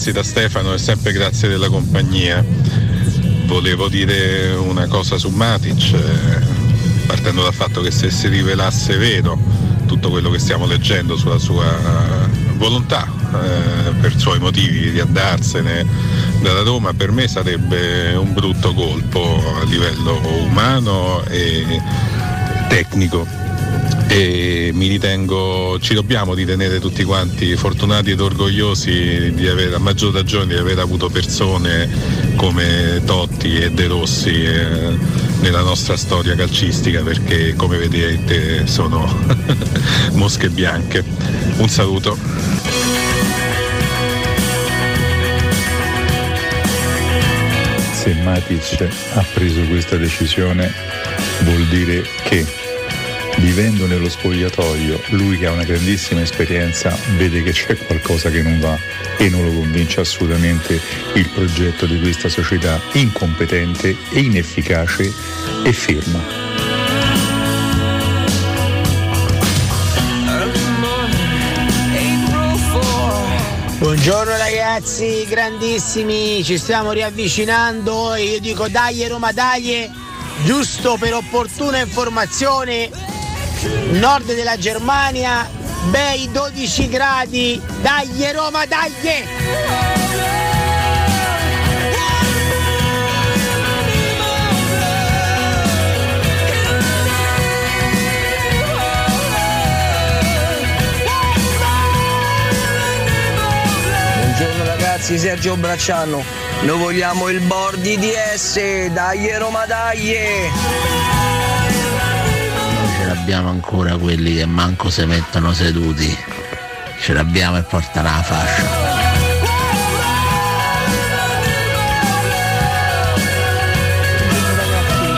ragazzi da Stefano e sempre grazie della compagnia. Volevo dire una cosa su Matic, eh, partendo dal fatto che se si rivelasse vero tutto quello che stiamo leggendo sulla sua volontà eh, per suoi motivi di andarsene dalla Roma, per me sarebbe un brutto colpo a livello umano e tecnico e mi ritengo, ci dobbiamo ritenere tutti quanti fortunati ed orgogliosi di avere, a maggior ragione di aver avuto persone come Totti e De Rossi eh, nella nostra storia calcistica perché come vedete sono mosche bianche. Un saluto. Se Matic ha preso questa decisione vuol dire che vivendo nello spogliatoio, lui che ha una grandissima esperienza vede che c'è qualcosa che non va e non lo convince assolutamente il progetto di questa società incompetente e inefficace e ferma. Buongiorno ragazzi, grandissimi, ci stiamo riavvicinando e io dico dai Roma dai, giusto per opportuna informazione nord della Germania, bei 12 gradi, dai Roma! Buongiorno ragazzi, Sergio Bracciano. Noi vogliamo il board DS, dai Roma dai! Abbiamo ancora quelli che manco si mettono seduti. Ce l'abbiamo e portano la fascia.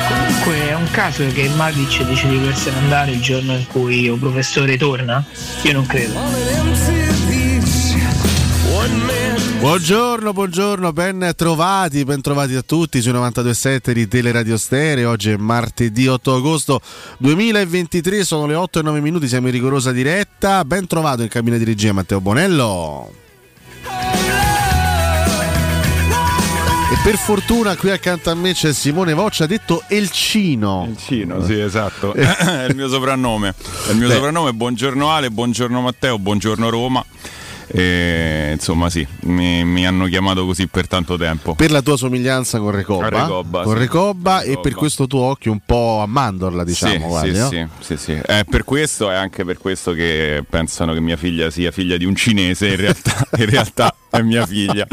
Comunque è un caso che Matic decide di volersene andare il giorno in cui un professore torna? Io non credo. Buongiorno, buongiorno, ben trovati, ben trovati a tutti sui 92.7 di Teleradio Stereo. Oggi è martedì 8 agosto 2023, sono le 8 e 9 minuti, siamo in rigorosa diretta. Ben trovato in cabina di regia Matteo Bonello. E per fortuna qui accanto a me c'è Simone Voccia, detto Elcino. Elcino, sì, esatto. è il mio soprannome. È il mio Beh. soprannome. Buongiorno Ale, buongiorno Matteo, buongiorno Roma. E, insomma, sì, mi, mi, hanno chiamato così per tanto tempo. Per la tua somiglianza con Recobba, Recobba con sì. Recobba, Recobba. e per questo tuo occhio un po' a mandorla, diciamo. Sì, quasi, sì, no? sì, sì, sì. È per questo e anche per questo che pensano che mia figlia sia figlia di un cinese. In realtà, in realtà è mia figlia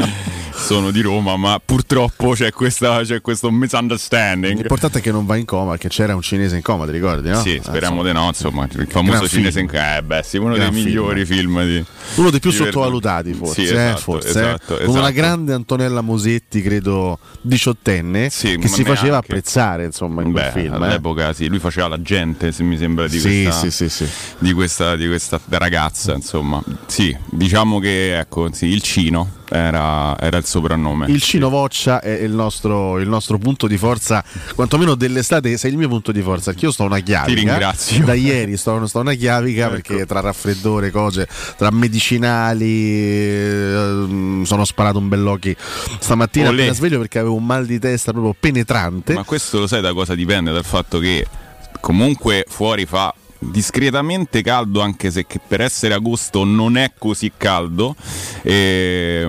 sono di Roma, ma purtroppo c'è, questa, c'è questo misunderstanding. L'importante è che non va in coma, perché c'era un cinese in coma, ti ricordi? No? Sì, speriamo di no. Insomma, il famoso Gran cinese film. in coma. Eh, beh, sì, uno Gran dei migliori film, di. Uno dei più di sottovalutati, forse. Sì, eh, esatto, forse eh. esatto, Con una esatto. grande Antonella Mosetti, credo diciottenne, Sì, che si faceva apprezzare insomma in Beh, quel film. eh. all'epoca sì, lui faceva la gente, se mi sembra, di, questa. Di, questa, di questa ragazza, insomma. Sì, diciamo che ecco, sì, il Cino era, era il soprannome. Il Cino Voccia è il nostro, il nostro punto di forza, quantomeno dell'estate sei il mio punto di forza, che io sto una chiavica. Ti ringrazio. Da ieri sto, sto una chiavica Ecco. perché tra raffreddore, cose, tra medicinali, eh, sono sparato un bell'occhi stamattina Olè. appena sveglio perché avevo un mal di testa proprio penetrante. Ma questo lo sai da cosa dipende? Dal fatto che comunque fuori fa discretamente caldo anche se per essere agosto non è così caldo e,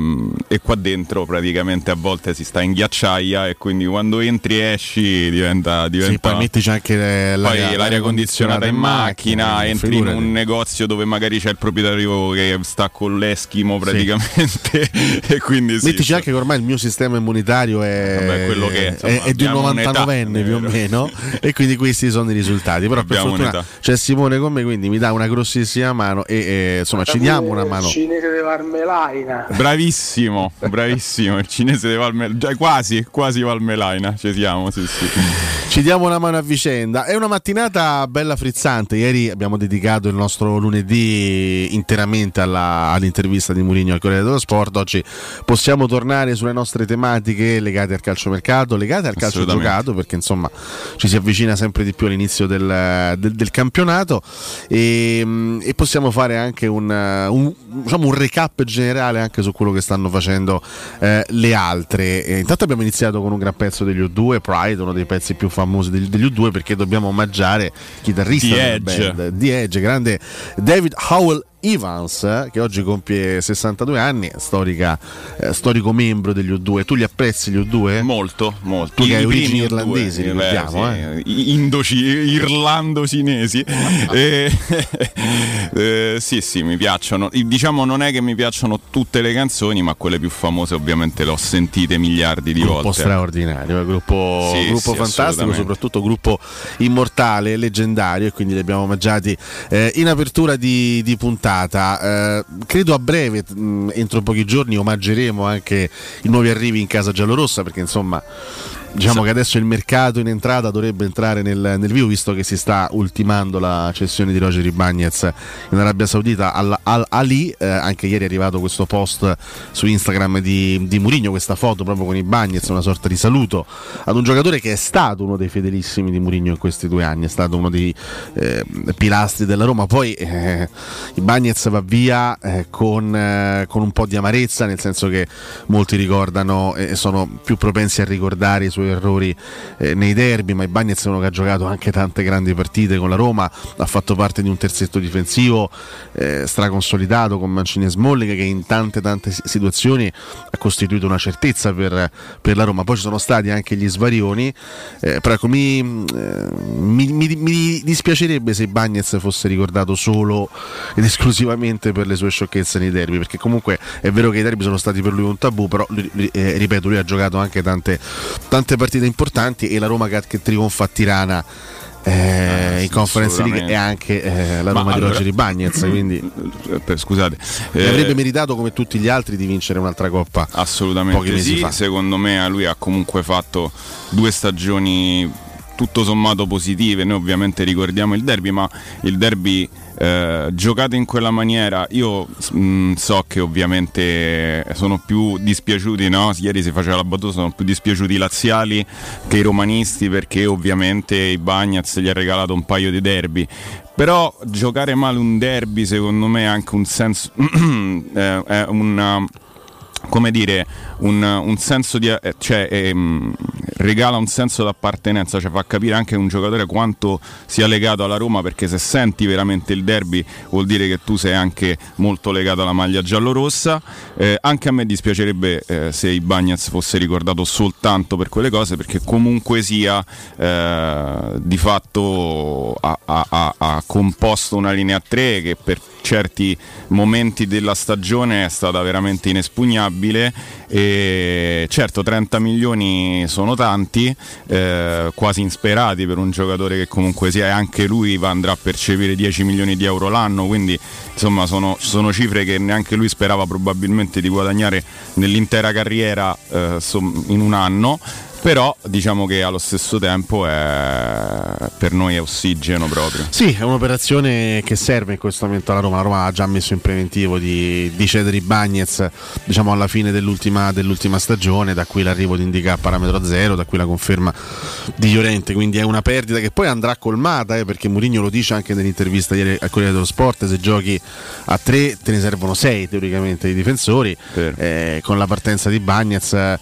e qua dentro praticamente a volte si sta in ghiacciaia e quindi quando entri e esci diventa, diventa Sì, poi mettici anche poi l'aria, l'aria, condizionata in macchina, entri figurati. in un negozio dove magari c'è il proprietario che sta con l'Eschimo praticamente e quindi sì, Mettici anche che ormai il mio sistema immunitario è, Vabbè, quello che è, insomma, è- è di un abbiamo un'età, 99enne più o meno e quindi questi sono i risultati. Però per Abbiamo fortuna un'età. c'è Simone con me, quindi mi dà una grossissima mano e eh, insomma ci diamo una mano. cinese di Marmelaina. Bravissimo, bravissimo, il cinese di Valmelaina, già quasi, quasi Valmelaina, ci siamo, sì, sì. Ci diamo una mano a vicenda. È una mattinata bella frizzante. Ieri abbiamo dedicato il nostro lunedì interamente alla, all'intervista di Mourinho al Corriere dello Sport. Oggi possiamo tornare sulle nostre tematiche legate al calciomercato, legate al calcio giocato, perché insomma ci si avvicina sempre di più all'inizio del, del- del campionato e, mm, e possiamo fare anche un, un- diciamo un recap generale anche su quello che stanno facendo eh, le altre. E intanto abbiamo iniziato con un gran pezzo degli U2, Pride, uno dei pezzi più famosi degli, degli U2 perché dobbiamo omaggiare il chitarrista The della Edge. band, The Edge, grande David Howell Evans eh, che oggi compie 62 anni, storica, eh, storico membro degli U2. Tu li apprezzi gli U2? Molto, molto. Tu che I hai primi origini irlandesi, eh, ricordiamo, sì, Indoci, irlando-cinesi. Eh, eh, sì, sì, mi piacciono. Diciamo non è che mi piacciono tutte le canzoni, ma quelle più famose ovviamente le ho sentite miliardi di gruppo volte. straordinario, eh, gruppo, Sì, gruppo sì, fantastico, soprattutto gruppo immortale, leggendario e quindi li abbiamo omaggiati eh, in apertura di, di puntata. Eh, credo a breve, mh, entro pochi giorni, omaggeremo anche i nuovi arrivi in casa giallorossa perché insomma... Diciamo che adesso il mercato in entrata dovrebbe entrare nel, nel vivo visto che si sta ultimando la cessione di Roger Ibagnez in Arabia Saudita. Al, al Ali, eh, anche ieri è arrivato questo post su Instagram di, di Mourinho, questa foto proprio con Ibagnez, una sorta di saluto ad un giocatore che è stato uno dei fedelissimi di Mourinho in questi due anni, è stato uno dei eh, pilastri della Roma, poi eh, Ibagnez va via eh, con, eh, con un po' di amarezza, nel senso che molti ricordano e sono più propensi a ricordare i suoi errori eh, nei derby, ma Ibagnez è uno che ha giocato anche tante grandi partite con la Roma, ha fatto parte di un terzetto difensivo eh, straconsolidato con Mancini e Smalling che in tante tante si- situazioni ha costituito una certezza per, per la Roma. Poi ci sono stati anche gli svarioni, eh, però ecco, mi, eh, mi- mi- mi dispiacerebbe se Ibagnez fosse ricordato solo ed esclusivamente per le sue sciocchezze nei derby, perché comunque è vero che i derby sono stati per lui un tabù, però eh, ripeto, lui ha giocato anche tante, tante partite importanti e la Roma che, che trionfa a Tirana. eh, sì, in Conference League e anche eh, la Ma Roma di allora- Roger Ibagnez quindi per- scusate. Eh, avrebbe meritato come tutti gli altri di vincere un'altra coppa Assolutamente mesi sì, fa. secondo me lui ha comunque fatto due stagioni tutto sommato positive, noi ovviamente ricordiamo il derby, ma il derby eh, giocato in quella maniera, io mh, so che ovviamente sono più dispiaciuti, no? ieri si faceva la battuta, sono più dispiaciuti i laziali che i romanisti perché ovviamente i Bagnaz gli ha regalato un paio di derby. Però giocare male un derby secondo me ha anche un senso, eh, è una come dire, un, un senso di. eh, cioè, ehm, regala un senso d'appartenenza, cioè fa capire anche un giocatore quanto sia legato alla Roma, perché se senti veramente il derby vuol dire che tu sei anche molto legato alla maglia giallorossa. Eh, anche a me dispiacerebbe eh, se Ibagnez fosse ricordato soltanto per quelle cose, perché comunque sia eh, di fatto ha, ha- ha- composto una linea 3 che per certi momenti della stagione è stata veramente inespugnabile e certo 30 milioni sono tanti eh, quasi insperati per un giocatore che comunque sia e anche lui andrà a percepire 10 milioni di euro l'anno quindi insomma sono, sono cifre che neanche lui sperava probabilmente di guadagnare nell'intera carriera eh, in un anno però diciamo che allo stesso tempo è, per noi è ossigeno proprio Sì, è un'operazione che serve in questo momento alla Roma. La Roma ha già messo in preventivo di, di cedere i Bagnez diciamo, alla fine dell'ultima, dell'ultima stagione, da qui l'arrivo di Indica a parametro zero, da qui la conferma di Llorente. Quindi è una perdita che poi andrà colmata, eh, perché Mourinho lo dice anche nell'intervista ieri al Corriere dello Sport, se giochi a tre te ne servono sei teoricamente di difensori. Eh, con la partenza di Bagnez eh,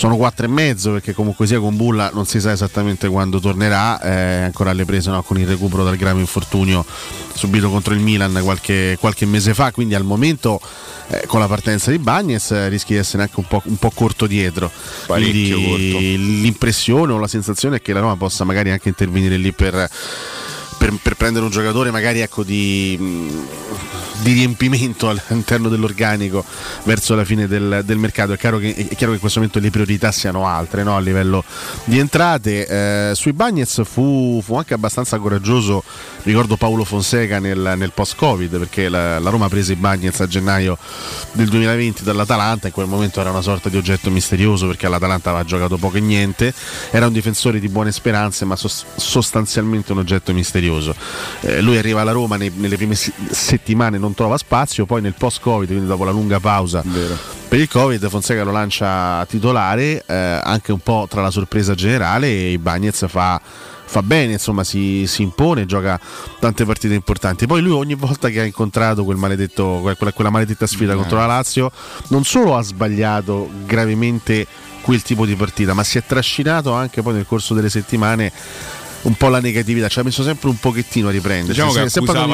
sono quattro e mezzo perché comunque sia con Bulla non si sa esattamente quando tornerà. È ancora alle prese no, con il recupero dal grave infortunio subito contro il Milan qualche, qualche mese fa. Quindi al momento eh, con la partenza di Bagnes eh, rischi di essere anche un po', un po' corto dietro. Quindi l'impressione o la sensazione è che la Roma possa magari anche intervenire lì per per, per prendere un giocatore magari ecco di, mh, di riempimento all'interno dell'organico verso la fine del, del mercato. È chiaro, che, è chiaro, che, in questo momento le priorità siano altre no? a livello di entrate. Eh, sui Bagnets fu, fu, anche abbastanza coraggioso, ricordo Paolo Fonseca nel, nel post-Covid, perché la, la, Roma prese i Bagnets a gennaio del 2020 dall'Atalanta, in quel momento era una sorta di oggetto misterioso perché all'Atalanta aveva giocato poco e niente, era un difensore di buone speranze ma sostanzialmente un oggetto misterioso. Eh, lui arriva alla Roma nei, nelle prime settimane, non trova spazio, poi nel post-Covid, quindi dopo la lunga pausa Vero. per il Covid, Fonseca lo lancia titolare, eh, anche un po' tra la sorpresa generale e Bagnez fa fa bene, insomma, si, si, impone, gioca tante partite importanti. Poi lui ogni volta che ha incontrato quel quella, quella, maledetta sfida eh. contro la Lazio, non solo ha sbagliato gravemente quel tipo di partita, ma si è trascinato anche poi nel corso delle settimane un po' la negatività, ci ha messo sempre un pochettino a riprendere. Diciamo che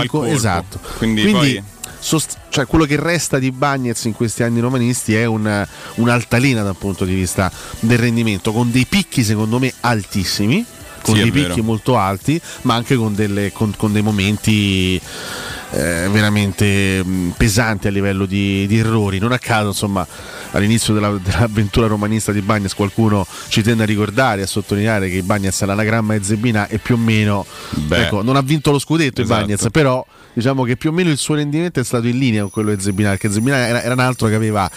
il colpo. Esatto. Quindi, Quindi poi... sost- cioè, quello che resta di Bagnez in questi anni romanisti è un, un'altalena dal punto di vista del rendimento, con dei picchi secondo me altissimi, con sì, dei picchi molto alti, ma anche con, delle, con, con dei momenti eh, veramente mh, pesanti a livello di, di, errori. Non a caso, insomma, all'inizio della, dell'avventura romanista di Bagnas qualcuno ci tende a ricordare, a sottolineare che Bagnas è l'anagramma e Zebina e più o meno ecco, non ha vinto lo scudetto esatto. Bagnas, però diciamo che più o meno il suo rendimento è stato in linea con quello di Zebina, perché Zebina era, era un altro che aveva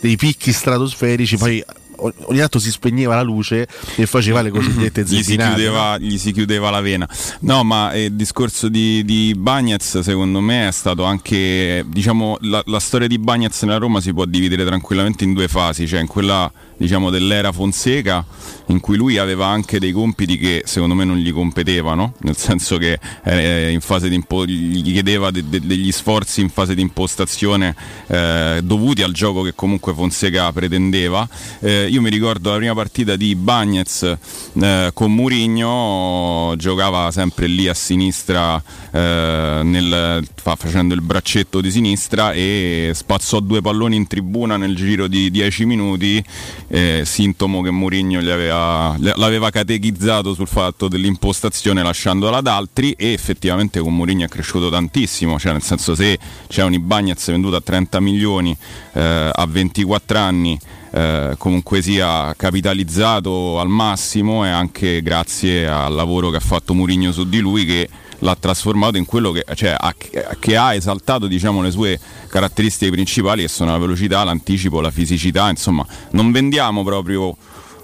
dei picchi stratosferici, poi ogni tanto si spegneva la luce e faceva le cosiddette gli si, chiudeva, gli si chiudeva la vena. No, ma eh, il discorso di, di Bagnez secondo me è stato anche, diciamo, la, la storia di Bagnez nella Roma si può dividere tranquillamente in due fasi, cioè in quella diciamo, dell'era Fonseca in cui lui aveva anche dei compiti che secondo me non gli competevano, nel senso che eh, impo- gli chiedeva de- de- degli sforzi in fase di impostazione eh, dovuti al gioco che comunque Fonseca pretendeva. Eh, io mi ricordo la prima partita di Bagnez eh, con Murigno, giocava sempre lì a sinistra eh, nel, fa, facendo il braccetto di sinistra e spazzò due palloni in tribuna nel giro di 10 minuti eh, sintomo che Mourinho aveva, l'aveva catechizzato sul fatto dell'impostazione lasciandola ad altri e effettivamente con Mourinho è cresciuto tantissimo, cioè nel senso se c'è un Ibagnez venduto a 30 milioni eh, a 24 anni eh, comunque sia capitalizzato al massimo e anche grazie al lavoro che ha fatto Mourinho su di lui che l'ha trasformato in quello che, cioè, ha, che ha esaltato diciamo, le sue caratteristiche principali che sono la velocità, l'anticipo, la fisicità, insomma non vendiamo proprio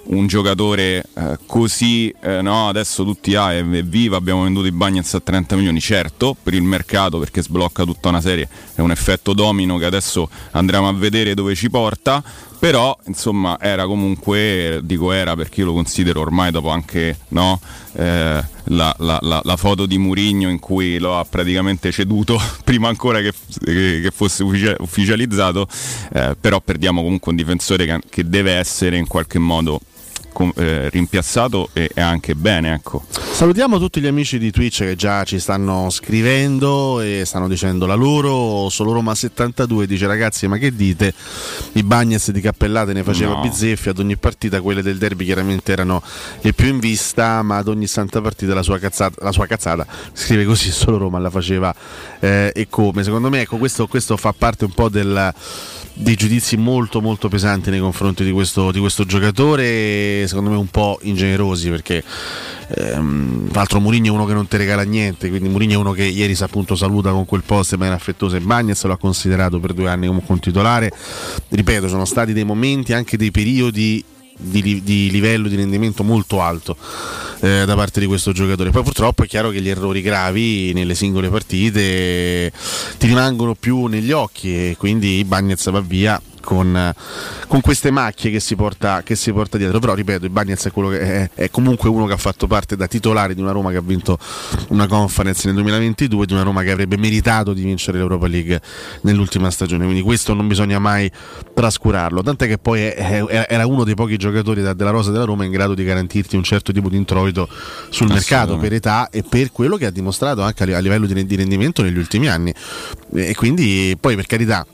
un giocatore eh, così, eh, no, adesso tutti ah, viva, abbiamo venduto i Bagnets a 30 milioni, certo, per il mercato perché sblocca tutta una serie, è un effetto domino che adesso andremo a vedere dove ci porta, però insomma era comunque, dico era perché io lo considero ormai dopo anche no, eh, la, la, la, la, foto di Murigno in cui lo ha praticamente ceduto prima ancora che, che, che fosse ufficializzato, eh, però perdiamo comunque un difensore che, che deve essere in qualche modo rimpiazzato e, anche bene. Ecco. Salutiamo tutti gli amici di Twitch che già ci stanno scrivendo e stanno dicendo la loro. Solo Roma 72 dice ragazzi ma che dite? I Bagnes di Cappellate ne faceva no. bizzeffi ad ogni partita, quelle del derby chiaramente erano le più in vista, ma ad ogni santa partita la sua cazzata, la sua cazzata scrive così, solo Roma la faceva eh, e come. Secondo me ecco, questo, questo fa parte un po' del dei giudizi molto molto pesanti nei confronti di questo, di questo giocatore, secondo me un po' ingenerosi perché ehm, tra l'altro Mourinho è uno che non ti regala niente, quindi Mourinho è uno che ieri appunto saluta con quel post in maniera affettuosa e Bagnez lo ha considerato per due anni come un titolare, ripeto sono stati dei momenti, anche dei periodi di, di, livello di rendimento molto alto eh, da parte di questo giocatore. Poi purtroppo è chiaro che gli errori gravi nelle singole partite ti rimangono più negli occhi e quindi Bagnez va via con, con, queste macchie che si, porta, che si, porta, dietro. Però ripeto, il Bagnez è, è, è, comunque uno che ha fatto parte da titolare di una Roma che ha vinto una conference nel 2022, di una Roma che avrebbe meritato di vincere l'Europa League nell'ultima stagione. Quindi questo non bisogna mai trascurarlo. Tant'è che poi è, era uno dei pochi giocatori da, della rosa della Roma in grado di garantirti un certo tipo di introito sul mercato per età e per quello che ha dimostrato anche a livello di rendimento negli ultimi anni. E quindi poi per carità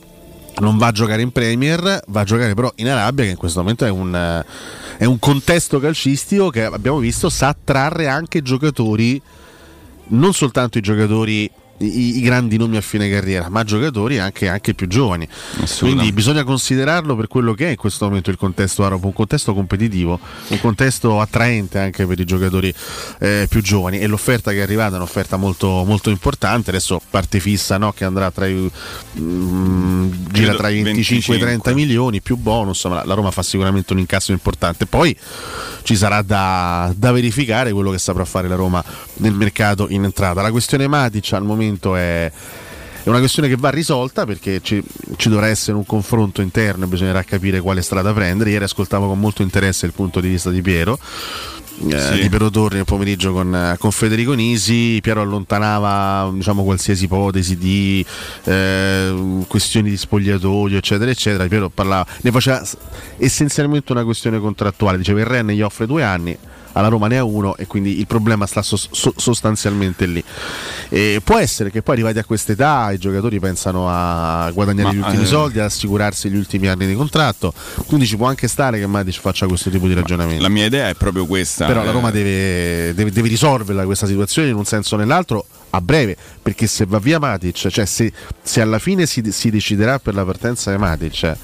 non va a giocare in Premier, va a giocare però in Arabia, che in questo momento è un, è un contesto calcistico che abbiamo visto sa trarre anche giocatori, non soltanto i giocatori i, i grandi nomi a fine carriera, ma giocatori anche, anche più giovani. Quindi bisogna considerarlo per quello che è in questo momento il contesto arabo, un contesto competitivo, un contesto attraente anche per i giocatori eh, più giovani e l'offerta che è arrivata è un'offerta molto, molto importante, adesso parte fissa no? che andrà tra i, mm, gira tra i 25 e i 30 milioni più bonus, ma la Roma fa sicuramente un incasso importante. Poi ci sarà da, da verificare quello che saprà fare la Roma nel mercato in entrata. La questione Matic al momento è è una questione che va risolta perché ci, ci, dovrà essere un confronto interno e bisognerà capire quale strada prendere. Ieri ascoltavo con molto interesse il punto di vista di Piero. Eh, sì. di Piero Torri nel pomeriggio con, con, Federico Nisi Piero allontanava diciamo, qualsiasi ipotesi di eh, questioni di spogliatoio eccetera eccetera Piero parlava ne faceva essenzialmente una questione contrattuale diceva il Ren gli offre due anni alla Roma ne ha uno e quindi il problema sta so- so- sostanzialmente lì. E può essere che poi arrivati a quest'età i giocatori pensano a guadagnare Ma, gli ultimi eh... soldi, ad assicurarsi gli ultimi anni di contratto, quindi ci può anche stare che Matic faccia questo tipo di ragionamento. La mia idea è proprio questa. Però eh... la Roma deve, deve, deve risolverla questa situazione in un senso o nell'altro a breve, perché se va via Matic, cioè se, se alla fine si, si, deciderà per la partenza di Matic, eh,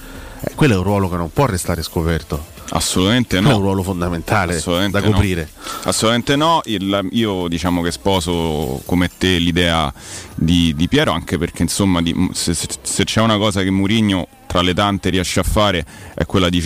quello è un ruolo che non può restare scoperto. Assolutamente no. È un ruolo fondamentale da coprire. No. Assolutamente no. Il, io diciamo che sposo come te l'idea di, di Piero, anche perché insomma di, se, se, c'è una cosa che Murigno tra le tante riesce a fare è quella di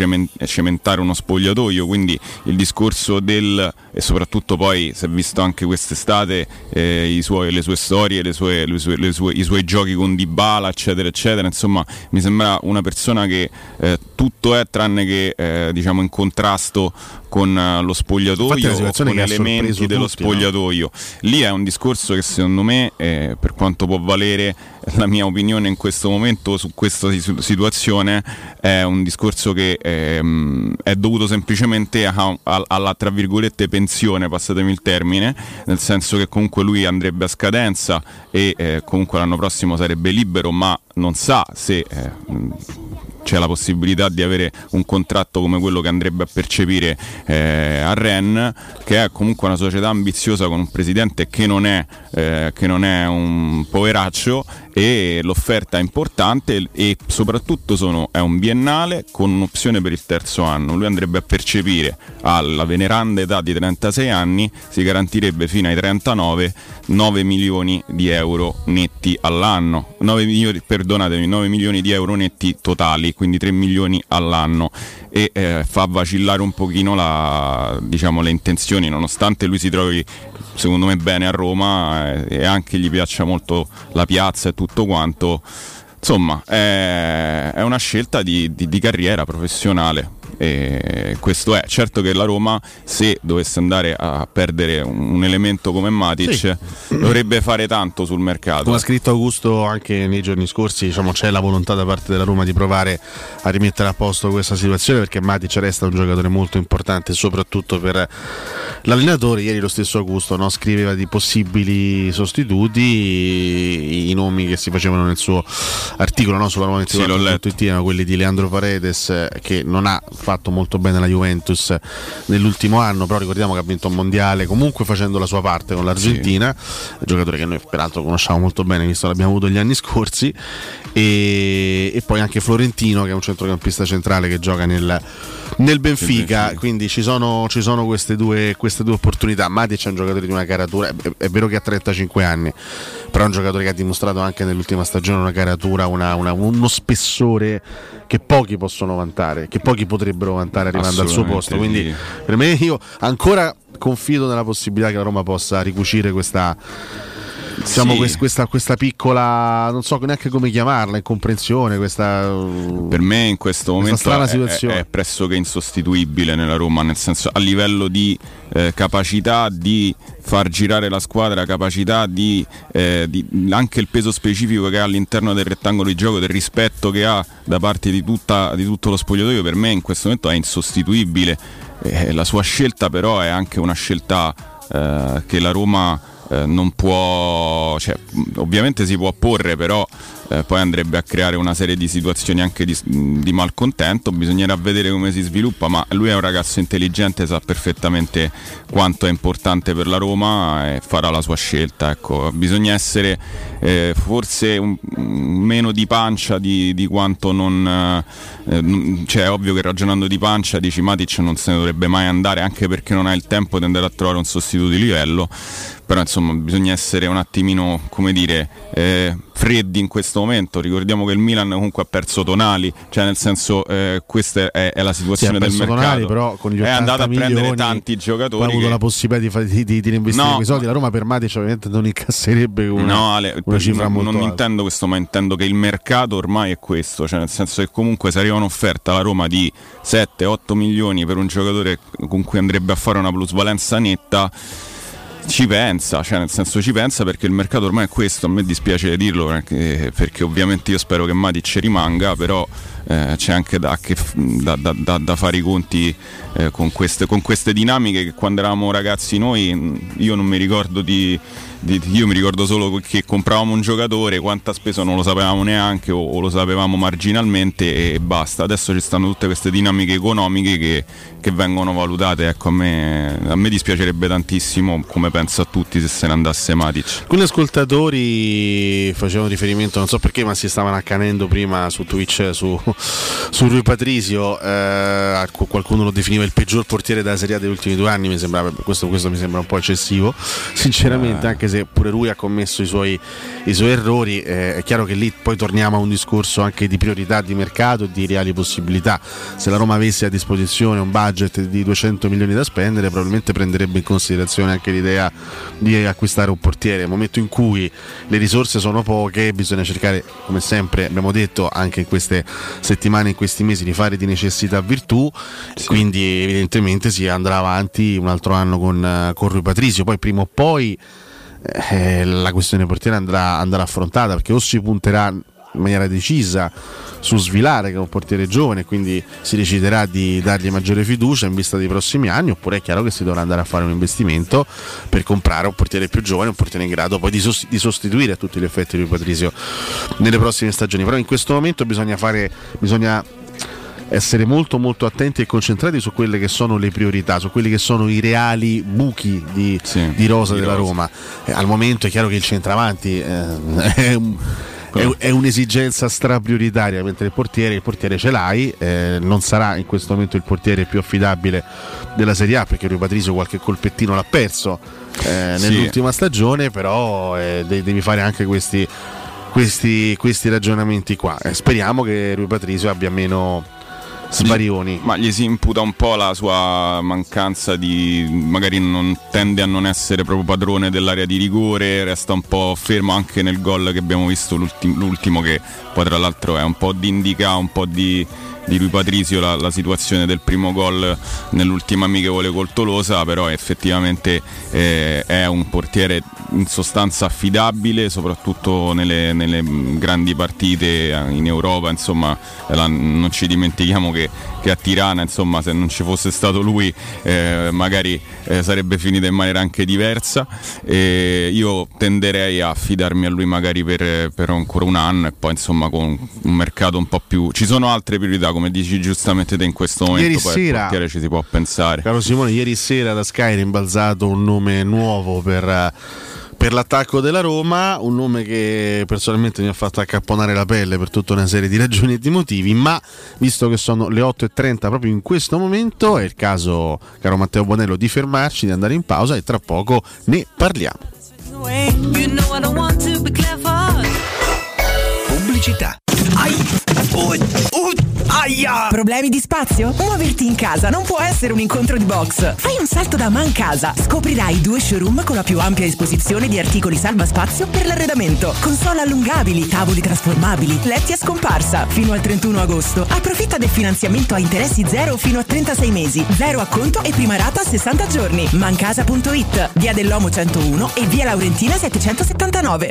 cementare uno spogliatoio, quindi il discorso del, e soprattutto poi si è visto anche quest'estate eh, suoi, le sue storie, le sue, le sue, le i suoi giochi con Dybala, eccetera, eccetera, insomma mi sembra una persona che eh, tutto è tranne che eh, diciamo in contrasto con uh, lo spogliatoio o con elementi dello tutti, spogliatoio. No? Lì è un discorso che secondo me, eh, per quanto può valere la mia opinione in questo momento su questa situazione, è un discorso che ehm, è dovuto semplicemente a, a, alla tra virgolette pensione, passatemi il termine, nel senso che comunque lui andrebbe a scadenza e eh, comunque l'anno prossimo sarebbe libero, ma non sa se eh, c'è la possibilità di avere un contratto come quello che andrebbe a percepire eh, a Rennes, che è comunque una società ambiziosa con un presidente che non è, eh, che non è un poveraccio e l'offerta è importante e soprattutto sono, è un biennale con un'opzione per il terzo anno. Lui andrebbe a percepire alla veneranda età di 36 anni, si garantirebbe fino ai 39 9 milioni di euro netti all'anno, 9 milioni, perdonatemi, 9 milioni di euro netti totali, quindi 3 milioni all'anno e eh, fa vacillare un pochino la, diciamo, le intenzioni, nonostante lui si trovi secondo me bene a Roma eh, e anche gli piaccia molto la piazza e tutto quanto. Insomma, è, è una scelta di, di, di carriera professionale e questo è. Certo che la Roma, se dovesse andare a perdere un elemento come Matic, sì. dovrebbe fare tanto sul mercato. Come ha scritto Augusto anche nei giorni scorsi, diciamo, c'è la volontà da parte della Roma di provare a rimettere a posto questa situazione perché Matic resta un giocatore molto importante, soprattutto per l'allenatore. Ieri lo stesso Augusto no, scriveva di possibili sostituti, i, nomi che si facevano nel suo articolo no, sulla Roma 24.it sì, erano quelli di Leandro Paredes che non ha fatto fatto molto bene la Juventus nell'ultimo anno, però ricordiamo che ha vinto un mondiale comunque facendo la sua parte con l'Argentina, sì. giocatore che noi peraltro conosciamo molto bene visto che l'abbiamo avuto gli anni scorsi, e, e poi anche Florentino che è un centrocampista centrale che gioca nel, nel Benfica, quindi ci sono, ci sono queste, due, queste, due, opportunità. Matic è un giocatore di una caratura, è, è, vero che ha 35 anni, però è un giocatore che ha dimostrato anche nell'ultima stagione una caratura, una, una, uno spessore che pochi possono vantare, che pochi potrebbero vantare arrivando al suo posto. Quindi sì. per me io ancora confido nella possibilità che la Roma possa ricucire questa diciamo, sì. questa, questa, piccola, non so neanche come chiamarla, incomprensione. Questa, per me in questo momento è, è, è, pressoché insostituibile nella Roma, nel senso a livello di eh, capacità di far girare la squadra, capacità di, eh, di, anche il peso specifico che ha all'interno del rettangolo di gioco, del rispetto che ha da parte di, tutta, di tutto lo spogliatoio, per me in questo momento è insostituibile. Eh, la sua scelta però è anche una scelta eh, che la Roma eh, non può, cioè, ovviamente si può porre, però eh, poi andrebbe a creare una serie di situazioni anche di, di, malcontento, bisognerà vedere come si sviluppa, ma lui è un ragazzo intelligente, sa perfettamente quanto è importante per la Roma e farà la sua scelta. Ecco. Bisogna essere eh, forse un, meno di pancia di, di quanto non... Eh, cioè è ovvio che ragionando di pancia dici Matic non se ne dovrebbe mai andare anche perché non ha il tempo di andare a trovare un sostituto di livello però insomma bisogna essere un attimino, come dire, eh, freddi in questo momento. Ricordiamo che il Milan comunque ha perso Tonali, cioè nel senso eh, questa è, è, la situazione del mercato. Tonali, però con gli è andato a prendere tanti giocatori. Ha avuto che... la possibilità di, di, di, di investire no, quei soldi. La Roma per Matic ovviamente non incasserebbe una, no, Ale, una cifra non, molto Non alta. intendo questo, ma intendo che il mercato ormai è questo, cioè nel senso che comunque se arriva un'offerta alla Roma di 7-8 milioni per un giocatore con cui andrebbe a fare una plusvalenza netta ci pensa, cioè nel senso ci pensa perché il mercato ormai è questo, a me dispiace dirlo perché, perché ovviamente io spero che Matic rimanga, però eh, c'è anche da, che, da, da, da, fare i conti eh, con, queste, con queste dinamiche che quando eravamo ragazzi noi io non mi ricordo di io mi ricordo solo che compravamo un giocatore, quanta spesa non lo sapevamo neanche o, o, lo sapevamo marginalmente e basta. Adesso ci stanno tutte queste dinamiche economiche che, che vengono valutate. Ecco, a me, a me, dispiacerebbe tantissimo, come penso a tutti, se se ne andasse Matic. Alcuni ascoltatori facevano riferimento, non so perché, ma si stavano accanendo prima su Twitch su, su Rui Patrisio. Eh, qualcuno lo definiva il peggior portiere della Serie A degli ultimi due anni. Mi sembrava, questo, questo mi sembra un po' eccessivo, sinceramente, eh. anche se pure lui ha commesso i suoi, i suoi errori, eh, è chiaro che lì poi torniamo a un discorso anche di priorità di mercato e di reali possibilità. Se la Roma avesse a disposizione un budget di 200 milioni da spendere, probabilmente prenderebbe in considerazione anche l'idea di acquistare un portiere. Nel momento in cui le risorse sono poche, bisogna cercare, come sempre abbiamo detto anche in queste settimane, in questi mesi, di fare di necessità virtù. Sì. Quindi evidentemente si andrà avanti un altro anno con, con Rui Patrizio. Poi prima o poi eh, la questione portiere andrà, andrà, affrontata perché o si punterà in maniera decisa su Svilare che è un portiere giovane quindi si deciderà di dargli maggiore fiducia in vista dei prossimi anni oppure è chiaro che si dovrà andare a fare un investimento per comprare un portiere più giovane un portiere in grado poi di, sost- di sostituire a tutti gli effetti di Patrizio nelle prossime stagioni però in questo momento bisogna fare bisogna essere molto molto attenti e concentrati su quelle che sono le priorità, su quelli che sono i reali buchi di, sì, di rosa di della rosa. Roma. Eh, al momento è chiaro che il centravanti eh, è, un, è, è, un'esigenza straprioritaria, mentre il portiere, il portiere ce l'hai, eh, non sarà in questo momento il portiere più affidabile della Serie A perché Rui Patrizio qualche colpettino l'ha perso eh, nell'ultima sì. stagione, però eh, devi fare anche questi, questi, questi ragionamenti qua. Eh, speriamo che Rui Patrizio abbia meno Sbarioni. Ma gli si imputa un po' la sua mancanza di. magari non tende a non essere proprio padrone dell'area di rigore, resta un po' fermo anche nel gol che abbiamo visto l'ultimo, l'ultimo che poi tra l'altro è un po' di indica, un po' di di lui Patrizio la, la, situazione del primo gol nell'ultima amichevole col Tolosa, però effettivamente eh, è un portiere in sostanza affidabile, soprattutto nelle, nelle grandi partite in Europa, insomma la, non ci dimentichiamo che, che, a Tirana, insomma, se non ci fosse stato lui eh, magari eh, sarebbe finita in maniera anche diversa. io tenderei a fidarmi a lui magari per, per ancora un anno e poi insomma con un mercato un po' più... Ci sono altre priorità come dici giustamente te in questo momento, ieri poi sera, ci si può pensare. Caro Simone, ieri sera da Sky è rimbalzato un nome nuovo per per l'attacco della Roma, un nome che personalmente mi ha fatto accapponare la pelle per tutta una serie di ragioni e di motivi, ma visto che sono le 8.30 proprio in questo momento è il caso, caro Matteo Bonello, di fermarci, di andare in pausa e tra poco ne parliamo. Pubblicità. Ai, oh, oh. Aia! Problemi di spazio? Muoverti in casa non può essere un incontro di box. Fai un salto da Man Casa. Scoprirai due showroom con la più ampia esposizione di articoli salva spazio per l'arredamento. Console allungabili, tavoli trasformabili, letti a scomparsa. Fino al 31 agosto. Approfitta del finanziamento a interessi zero fino a 36 mesi. Zero acconto e prima rata a 60 giorni. Mancasa.it, via dell'Omo 101 e via Laurentina 779.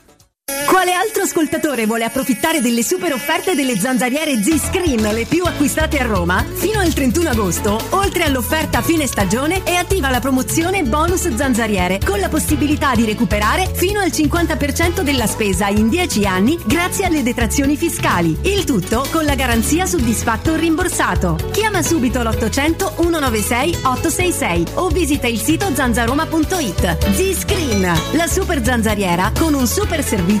Quale altro ascoltatore vuole approfittare delle super offerte delle zanzariere Z-Screen, le più acquistate a Roma? Fino al 31 agosto, oltre all'offerta fine stagione, è attiva la promozione bonus zanzariere, con la possibilità di recuperare fino al 50% della spesa in 10 anni grazie alle detrazioni fiscali. Il tutto con la garanzia soddisfatto o rimborsato. Chiama subito l'800 196 866 o visita il sito zanzaroma.it. Z-Screen, la super zanzariera con un super servizio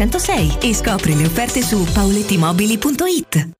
606 e scopri le offerte su paulettimobili.it.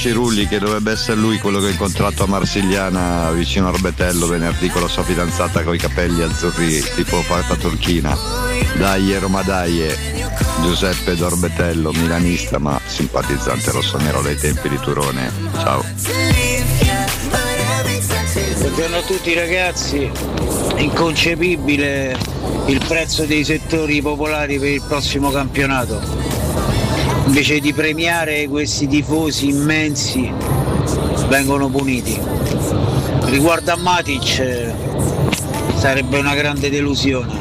Cirulli che dovrebbe essere lui quello che ho incontrato a Marsigliana vicino a Orbetello venerdì con la sua fidanzata con i capelli azzurri tipo fatta turchina. Dai Roma dai, Giuseppe d'Orbetello, milanista ma simpatizzante rossonero dai tempi di Turone. Ciao. Buongiorno a tutti ragazzi, inconcepibile il prezzo dei settori popolari per il prossimo campionato. Invece di premiare questi tifosi immensi vengono puniti. Riguardo a Matic sarebbe una grande delusione.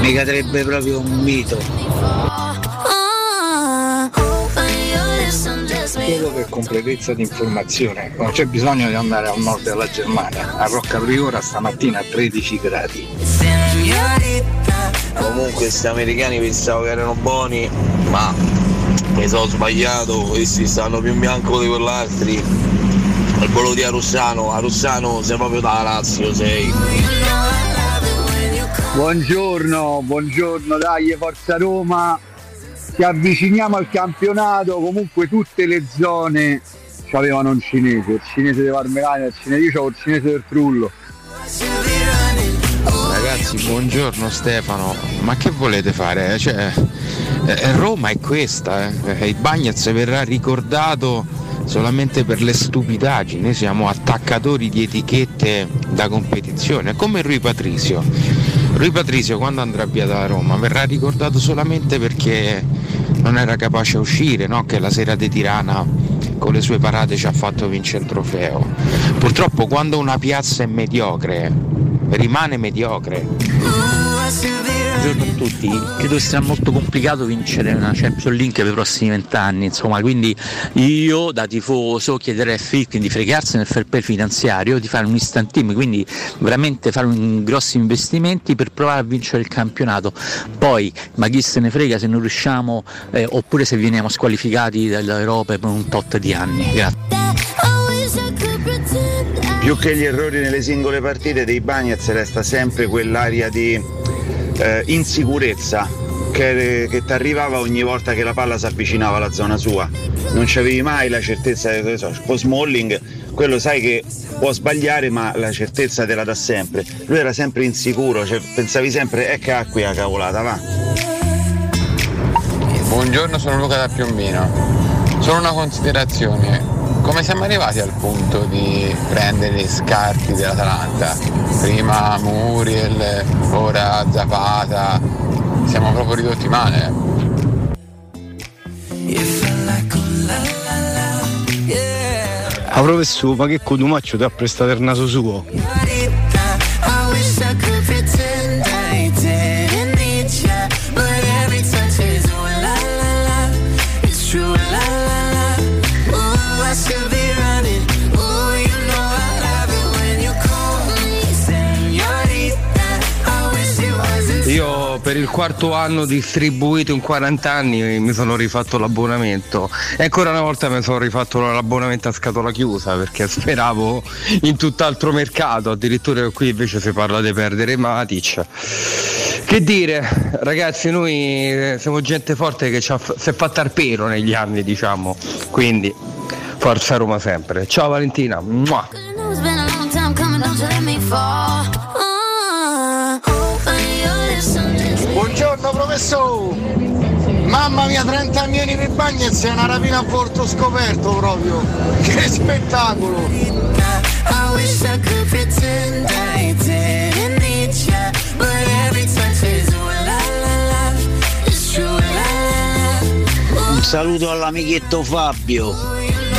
mi cadrebbe proprio un mito. Solo per completezza di informazione, non c'è bisogno di andare al nord della Germania. A Rocca Priora stamattina a 13 gradi. Comunque questi americani pensavo che erano buoni, ma mi sono sbagliato, questi stanno più in bianco di quell'altri. Il volo di Arussano, Arussano sei proprio da Lazio, sei. Buongiorno, buongiorno, dai, Forza Roma. Ci avviciniamo al campionato, comunque tutte le zone avevano un cinese, il cinese di Parmelania, il cinese, io ho il cinese del Trullo. Ragazzi, buongiorno Stefano, ma che volete fare? Cioè, eh, Roma è questa, eh. il Bagnaz verrà ricordato solamente per le stupidaggini, noi siamo attaccatori di etichette da competizione, come Rui Patrizio. Rui Patrizio quando andrà via da Roma verrà ricordato solamente perché non era capace a uscire, no? che la sera di Tirana con le sue parate ci ha fatto vincere il trofeo. Purtroppo quando una piazza è mediocre, rimane mediocre. Buongiorno a tutti, credo sia molto complicato vincere una Champions League per i prossimi vent'anni, insomma, quindi io da tifoso chiederei a Friedkin di fregarsi nel fair play finanziario, di fare un instant team, quindi veramente fare un, grossi investimenti per provare a vincere il campionato. Poi, ma chi se ne frega se non riusciamo eh, oppure se veniamo squalificati dall'Europa per un tot di anni. Grazie. Più che gli errori nelle singole partite dei Bagnets resta sempre quell'aria di eh, insicurezza che, che ti arrivava ogni volta che la palla si avvicinava alla zona sua. Non c'avevi mai la certezza, che so, con Smalling, quello sai che può sbagliare ma la certezza te la dà sempre. Lui era sempre insicuro, cioè, pensavi sempre, ecco qui la cavolata, va. Buongiorno, sono Luca da Piombino. Solo una considerazione. Come siamo arrivati al punto di prendere gli scarti dell'Atalanta? Prima Muriel, ora Zapata. Siamo proprio ridotti male. A professore, ma che codumaccio ti ha prestato il naso suo? Per il quarto anno distribuito in 40 anni mi sono rifatto l'abbonamento e ancora una volta mi sono rifatto l'abbonamento a scatola chiusa perché speravo in tutt'altro mercato, addirittura qui invece si parla di perdere Matic. Che dire, ragazzi, noi siamo gente forte che ci ha- si è fatta al pelo negli anni, diciamo, quindi forza Roma sempre. Ciao Valentina. Mua. Professore! Mamma mia, 30 anni per Bagnez è una rapina a volto scoperto proprio! Che spettacolo! Un saluto all'amichetto Fabio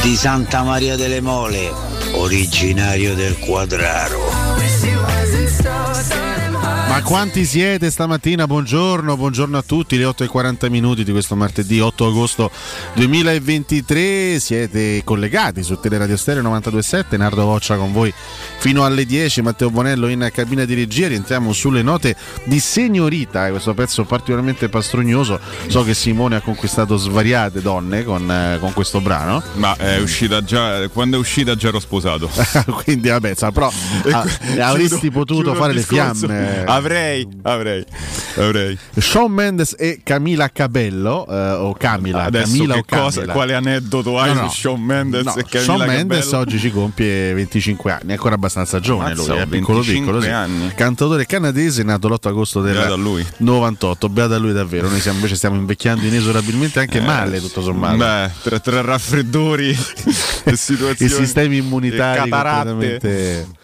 di Santa Maria delle Mole, originario del Quadraro. Ma quanti siete stamattina? Buongiorno, buongiorno a tutti, le 8 e 40 minuti di questo martedì 8 agosto 2023. Siete collegati su Teleradio Stereo 927, Nardo Voccia con voi fino alle 10, Matteo Bonello in cabina di regia. Rientriamo sulle note di Signorita, eh, questo pezzo particolarmente pastrugnoso. So che Simone ha conquistato svariate donne con, eh, con questo brano. Ma è uscita già, quando è uscita già ero sposato. Quindi vabbè, sa, però ah, avresti Chiudo- potuto chiudo fare le fiamme. Avrei, avrei, avrei. Shawn Mendes e Camila Cabello eh, o Camila, Adesso Camila o Camila. cosa- quale aneddoto hai su Shawn Mendes no, e Camila Mendes Cabello? oggi ci compie 25 anni, è ancora abbastanza giovane Mazza, lui, è piccolo 25 piccolo, sì. anni. cantautore canadese nato l'8 agosto del Beato a lui. 98, beata a lui davvero, noi siamo, invece stiamo invecchiando inesorabilmente anche Eh, male tutto sommato. Beh, tra, tra raffreddori e situazioni I sistemi immunitari completamente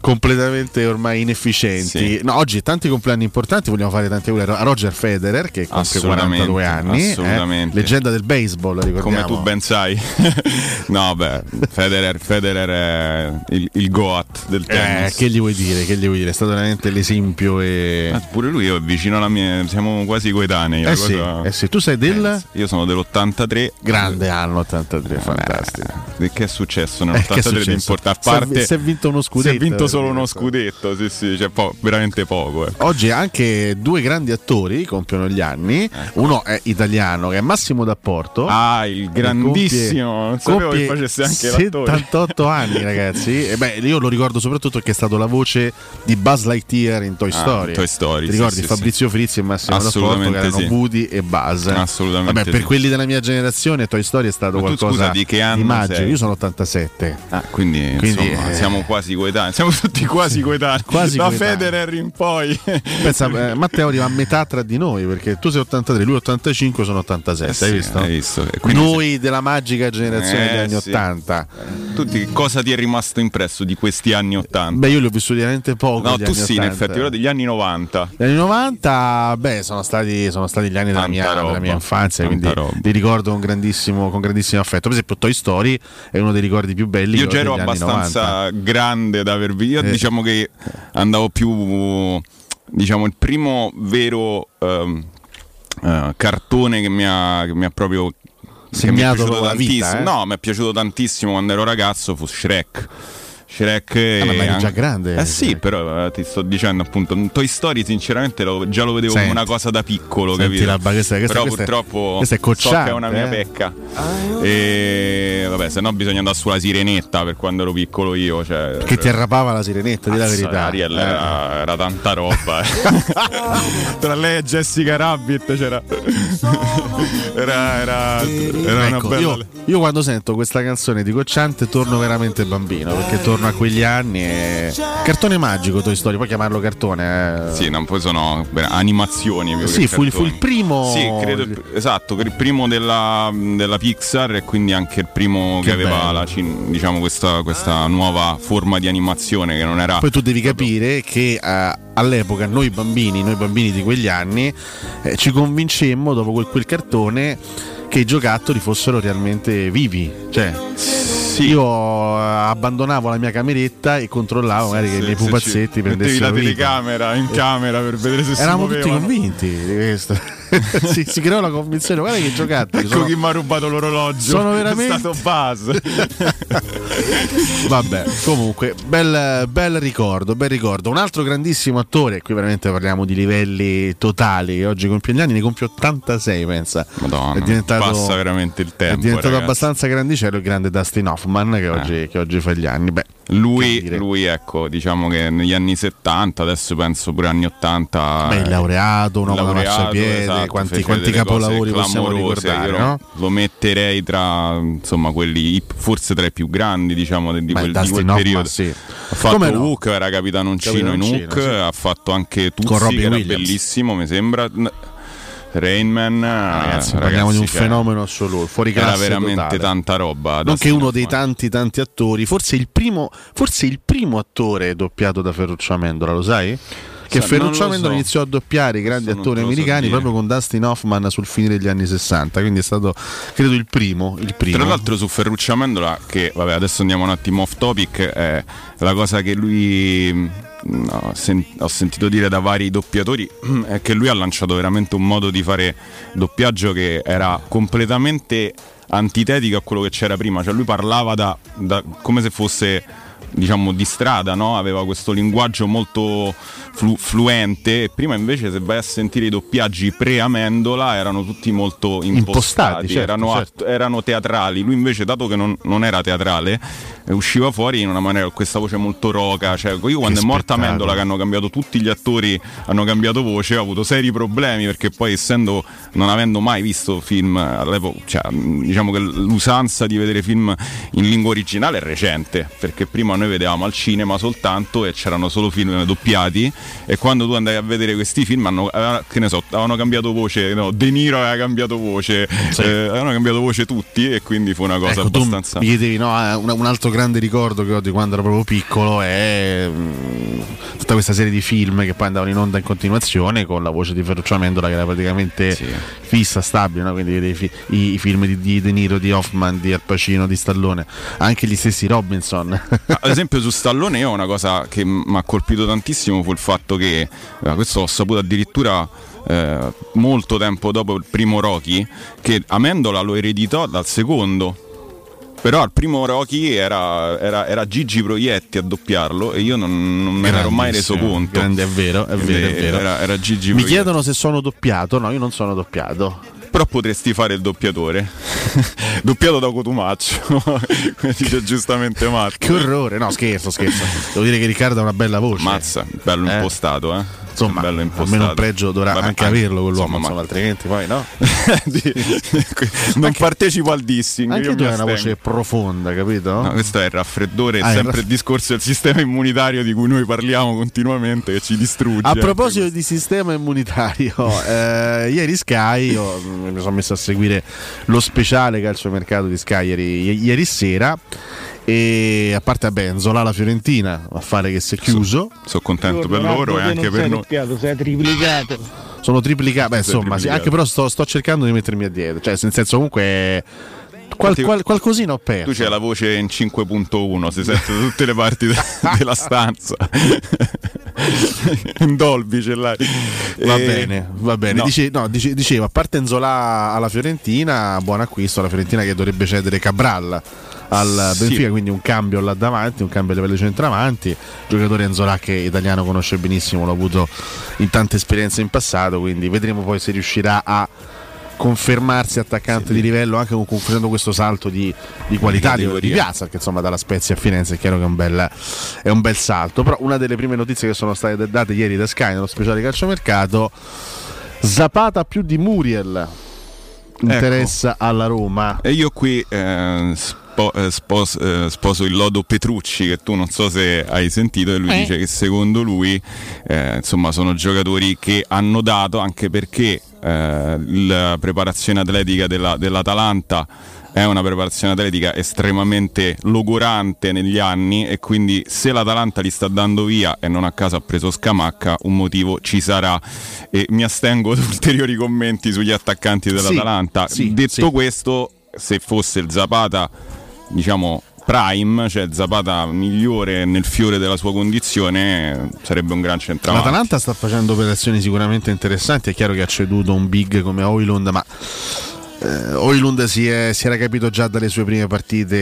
completamente ormai inefficienti. No, oggi tanti compleanni importanti, vogliamo fare tanti auguri a Roger Federer che compie Assolutamente, 42 anni, eh, leggenda del baseball, ricordiamo. Come tu ben sai. no, beh, Federer, Federer è il, il Goat del Eh, tennis. che gli vuoi dire? Che gli vuoi dire? È stato veramente l'esempio e... Eh, Pure lui è vicino alla mia. Siamo quasi coetanei. Eh sì, cosa- eh sì, tu sei del Io sono dell'83. grande anno 83, fantastico. Eh, che è successo Eh, che è nell'83 di importante? A parte si è vinto uno scudetto, Si è vinto solo eh, uno scudetto, sì, sì, cioè po- veramente poco. eh. Oggi anche due grandi attori compiono gli anni. Uno è italiano che è Massimo D'Apporto. Ah, il grandissimo. Non sapevo che facesse anche l'attore. 78 anni, ragazzi. E beh, io lo ricordo soprattutto perché è stato la voce di Buzz Lightyear in Toy Ah, Story. Toy Story, Ti sì, ricordi sì, Fabrizio Frizzi e Massimo D'Apporto che erano sì. Woody e Buzz. Assolutamente Vabbè, per sì. quelli della mia generazione Toy Story è stato Ma tu, qualcosa scusa, di che anno magico. sei? Io sono 87. Ah, quindi, Quindi, insomma, eh, siamo quasi coetanei. Siamo tutti quasi coetanei. Quasi da coetanei. Federer in poi. Pensa, eh, Matteo arriva a metà tra di noi perché tu sei 83, lui 85, sono 87. Eh sì, hai visto? hai visto. Noi della magica generazione Eh, degli anni sì. 80. Tu di- cosa ti è rimasto impresso di questi anni 80? Beh, io li ho vissuti veramente poco. no, tu sì, in 80. effetti, però degli anni 90. Gli anni 90, beh, sono stati, sono stati gli anni della mia, della mia infanzia, tanta quindi roba. li ricordo con grandissimo, con grandissimo affetto. Per esempio, Toy Story è uno dei ricordi più belli. Io già ero abbastanza 90. grande da aver visto. Io Eh. diciamo che andavo più, diciamo, il primo vero ehm, eh, cartone che mi ha, che mi ha proprio che mi è Segnato piaciuto la vita, tantissimo. eh? No, mi è piaciuto tantissimo quando ero ragazzo fu Shrek. Shrek Ah, ma eri già grande, Eh sì, Shrek. però eh, ti sto dicendo appunto Toy Story sinceramente lo- già lo vedevo Senti. come una cosa da piccolo, Senti capito? la- questa- questa- però questa è- purtroppo questa è so che è una mia eh. pecca. E vabbè, se no bisogna andare sulla sirenetta per quando ero piccolo io, cioè Che ti arrapava la sirenetta, di la verità. Ariel Eh. era, era tanta roba. eh. Tra lei e Jessica Rabbit c'era. era, era, era Ecco, una bella. io, io quando sento questa canzone di Cocciante torno veramente bambino perché torno a quegli anni e... cartone magico Toy Story puoi chiamarlo cartone eh. Sì, non poi sono animazioni. Sì, fu il- fu il primo- Sì, credo esatto, il primo della, della Pixar e quindi anche il primo che, Che aveva la diciamo questa, questa nuova forma di animazione che non era. poi tu devi capire che eh, all'epoca noi bambini noi bambini di quegli anni eh, ci convincemmo dopo quel, quel cartone che i giocattoli fossero realmente vivi cioè io eh, abbandonavo la mia cameretta e controllavo magari che i miei pupazzetti prendessero la telecamera in camera per vedere se Eravamo si tutti muovevano. convinti di questo. si, si creò la convinzione, guarda che giocattoli. Ecco sono- chi mi ha rubato l'orologio. sono veramente- È stato Buzz. Vabbè, comunque, bel, bel ricordo, bel ricordo. Un altro grandissimo attore, qui veramente parliamo di livelli totali, oggi compie gli anni, ne compie 86, pensa. Madonna, è diventato, passa veramente il tempo. è diventato ragazzi. abbastanza grandicello il grande Dustin Hoffman che, oggi, che oggi fa gli anni. Beh, Lui, lui, ecco, diciamo che negli anni 70, adesso penso pure anni 80. Beh, laureato, un uomo da laureato, marciapiede, esatto, quanti- quanti capolavori possiamo ricordare, no? Lo metterei tra insomma quelli, forse tra i più grandi, diciamo, di, Beh, quel, di quel Hoffman, periodo. sì. Ha fatto Come no? Hook, era capitanoncino in Capitanoncino, Hook, sì. ha fatto anche Tuzzi, che era Williams. bellissimo, mi sembra. N- Rainman, ragazzi, eh, parliamo di un cioè, fenomeno assoluto, fuori Era classe veramente totale. tanta roba. Non Dustin che uno dei tanti tanti attori, forse il primo, forse il primo attore doppiato da Ferruccio Amendola, lo sai? Che Sa- Ferruccio Amendola so. iniziò a doppiare i grandi non attori so americani dire. proprio con Dustin Hoffman sul finire degli anni 60, quindi è stato credo il primo, il primo. Tra l'altro su Ferruccio Amendola, che vabbè adesso andiamo un attimo off topic, è la cosa che lui mh, no, sen- ho sentito dire da vari doppiatori è che lui ha lanciato veramente un modo di fare doppiaggio che era completamente antitetico a quello che c'era prima, cioè lui parlava da, da- come se fosse diciamo di strada, no? aveva questo linguaggio molto flu- fluente e prima invece se vai a sentire i doppiaggi pre-Amendola erano tutti molto impostati, Impostati, certo, erano, certo. att- erano teatrali, lui invece dato che non, non era teatrale usciva fuori in una maniera con questa voce molto roca, cioè io quando è morta spettacolo. Amendola che hanno cambiato tutti gli attori, hanno cambiato voce, ho avuto seri problemi perché poi essendo, non avendo mai visto film all'epoca, cioè, diciamo che l'usanza di vedere film in lingua originale è recente, perché prima noi vedevamo al cinema soltanto e c'erano solo film doppiati e quando tu andavi a vedere questi film hanno, avevano- che ne so, avevano cambiato voce, no, De Niro aveva cambiato voce, eh, avevano cambiato voce tutti e quindi fu una cosa Ecco, tu abbastanza... mi chiedevi, no, eh, un, un altro grande ricordo che ho di quando ero proprio piccolo è mm, tutta questa serie di film che poi andavano in onda in continuazione con la voce di Ferruccio Amendola che era praticamente fissa, stabile, no? quindi vedevi i, fi- i- i film di, di De Niro, di Hoffman, di Al Pacino, di Stallone, anche gli stessi Robinson. Ad esempio su Stallone io una cosa che mi ha colpito tantissimo fu il fatto che, eh, questo ho saputo addirittura eh, molto tempo dopo il primo Rocky, che Amendola lo ereditò dal secondo. Però al primo Rocky era, era- era Gigi Proietti a doppiarlo e io non, non me ne ero mai reso conto. grande, è vero, è vero, è vero. Era, era Gigi Mi Proietti. chiedono se sono doppiato, no, io non sono doppiato. Però potresti fare il doppiatore. Doppiato da Cotumaccio. Come dice giustamente Marco. Che orrore, no scherzo, scherzo. Devo dire che Riccardo ha una bella voce. Mazza, bello Eh. impostato, eh. Insomma, almeno un pregio dovrà Vabbè, anche anche- averlo quell'uomo, insomma, insomma, altrimenti poi no. non partecipo al dissing. Anche io tu hai una voce profonda, capito? No, questo è il raffreddore, è Ah, il sempre raff- il discorso del sistema immunitario di cui noi parliamo continuamente che ci distrugge. A proposito di sistema immunitario, eh, ieri Sky, io mi sono messo a seguire lo speciale calciomercato di Sky ieri, ieri sera e a parte a Benzola, la Fiorentina, affare che si è chiuso. Sono contento per loro e anche per noi. sei triplicato. Sono triplicati, beh Sei insomma, sì, triplicato. anche però sto, sto cercando di mettermi a dietro, cioè nel senso comunque qual- qual- qualcosina ho perso. Tu c'hai la voce in 5.1, si sente da tutte le parti de- della stanza. in Dolby ce l'hai. Va E- bene, va bene. No. Dice- no, dice- dicevo, a parte Nzola alla Fiorentina, buon acquisto la Fiorentina che dovrebbe cedere Cabral al Sì. Benfica, quindi un cambio là davanti, un cambio a livello centravanti. Giocatore Nzola che italiano conosce benissimo, l'ho avuto in tante esperienze in passato, quindi vedremo poi se riuscirà a confermarsi attaccante di livello anche con- facendo questo salto di, di qualità di, di piazza perché insomma dalla Spezia a Firenze è chiaro che è un, bel, è un bel salto. Però una delle prime notizie che sono state date ieri da Sky nello speciale calciomercato Zapata più di Muriel. Interessa alla Roma. E io qui eh, spo- eh, spos- eh, sposo il lodo Petrucci che tu non so se hai sentito e lui Eh. dice che secondo lui eh, insomma sono giocatori che hanno dato anche perché eh, la preparazione atletica della- dell'Atalanta è una preparazione atletica estremamente logorante negli anni e quindi se l'Atalanta li sta dando via e non a caso ha preso Scamacca un motivo ci sarà e mi astengo da ulteriori commenti sugli attaccanti dell'Atalanta sì, detto sì. questo se fosse il Zapata diciamo prime cioè Zapata migliore nel fiore della sua condizione sarebbe un gran centravanti. L'Atalanta sta facendo operazioni sicuramente interessanti è chiaro che ha ceduto un big come Oilund ma eh, Oilund si, è- si era capito già dalle sue prime partite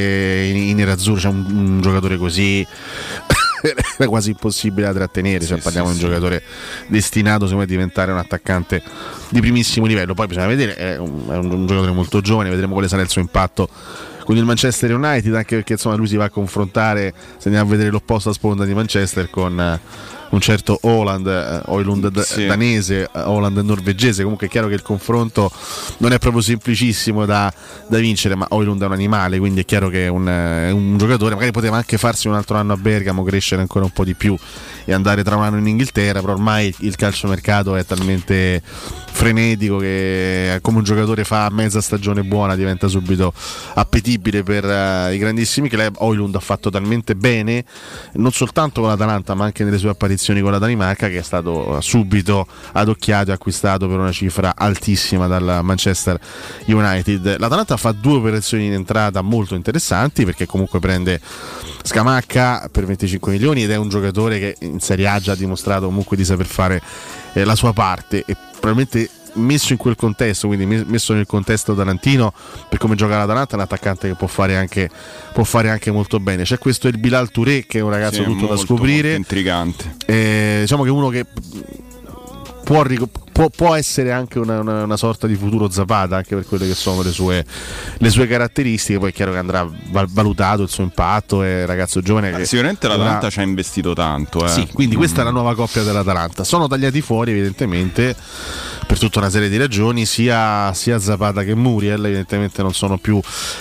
in, in nerazzurro, cioè un, un giocatore così era quasi impossibile da trattenere, cioè parliamo sì, di un giocatore destinato me, a diventare un attaccante di primissimo livello, poi bisogna vedere, è un, è un- un giocatore molto giovane, vedremo quale sarà il suo impatto con il Manchester United, anche perché insomma lui si va a confrontare, se andiamo a vedere l'opposto a sponda di Manchester con eh, un certo Holland, eh, Oilund d- Sì. danese, eh, Holland norvegese, comunque è chiaro che il confronto non è proprio semplicissimo da, da vincere, ma Oilund è un animale, quindi è chiaro che è un, eh, è un giocatore, magari poteva anche farsi un altro anno a Bergamo, crescere ancora un po' di più e andare tra un anno in Inghilterra, però ormai il calciomercato è talmente frenetico che come un giocatore fa mezza stagione buona diventa subito appetibile per eh, i grandissimi club. Oilund ha fatto talmente bene non soltanto con l'Atalanta ma anche nelle sue apparizioni con la Danimarca che è stato subito adocchiato e acquistato per una cifra altissima dal Manchester United. L'Atalanta fa due operazioni in entrata molto interessanti perché comunque prende Scamacca per 25 milioni ed è un giocatore che in Serie A già ha dimostrato comunque di saper fare eh, la sua parte e probabilmente messo in quel contesto, quindi me- messo nel contesto Tarantino per come gioca l'Atalanta, è un attaccante che può fare anche, può fare anche molto bene. C'è questo il Bilal Touré che è un ragazzo Sì, tutto da molto, scoprire. molto intrigante Eh, diciamo che uno che può, può può, essere anche una, una- una sorta di futuro Zapata anche per quelle che sono le sue, le sue caratteristiche poi è chiaro che andrà val- valutato il suo impatto è ragazzo giovane che Sicuramente l'Atalanta dovrà- ci ha investito tanto. Eh. sì, quindi questa è la nuova coppia dell'Atalanta. Sono tagliati fuori evidentemente per tutta una serie di ragioni, sia, sia Zapata che Muriel evidentemente non sono più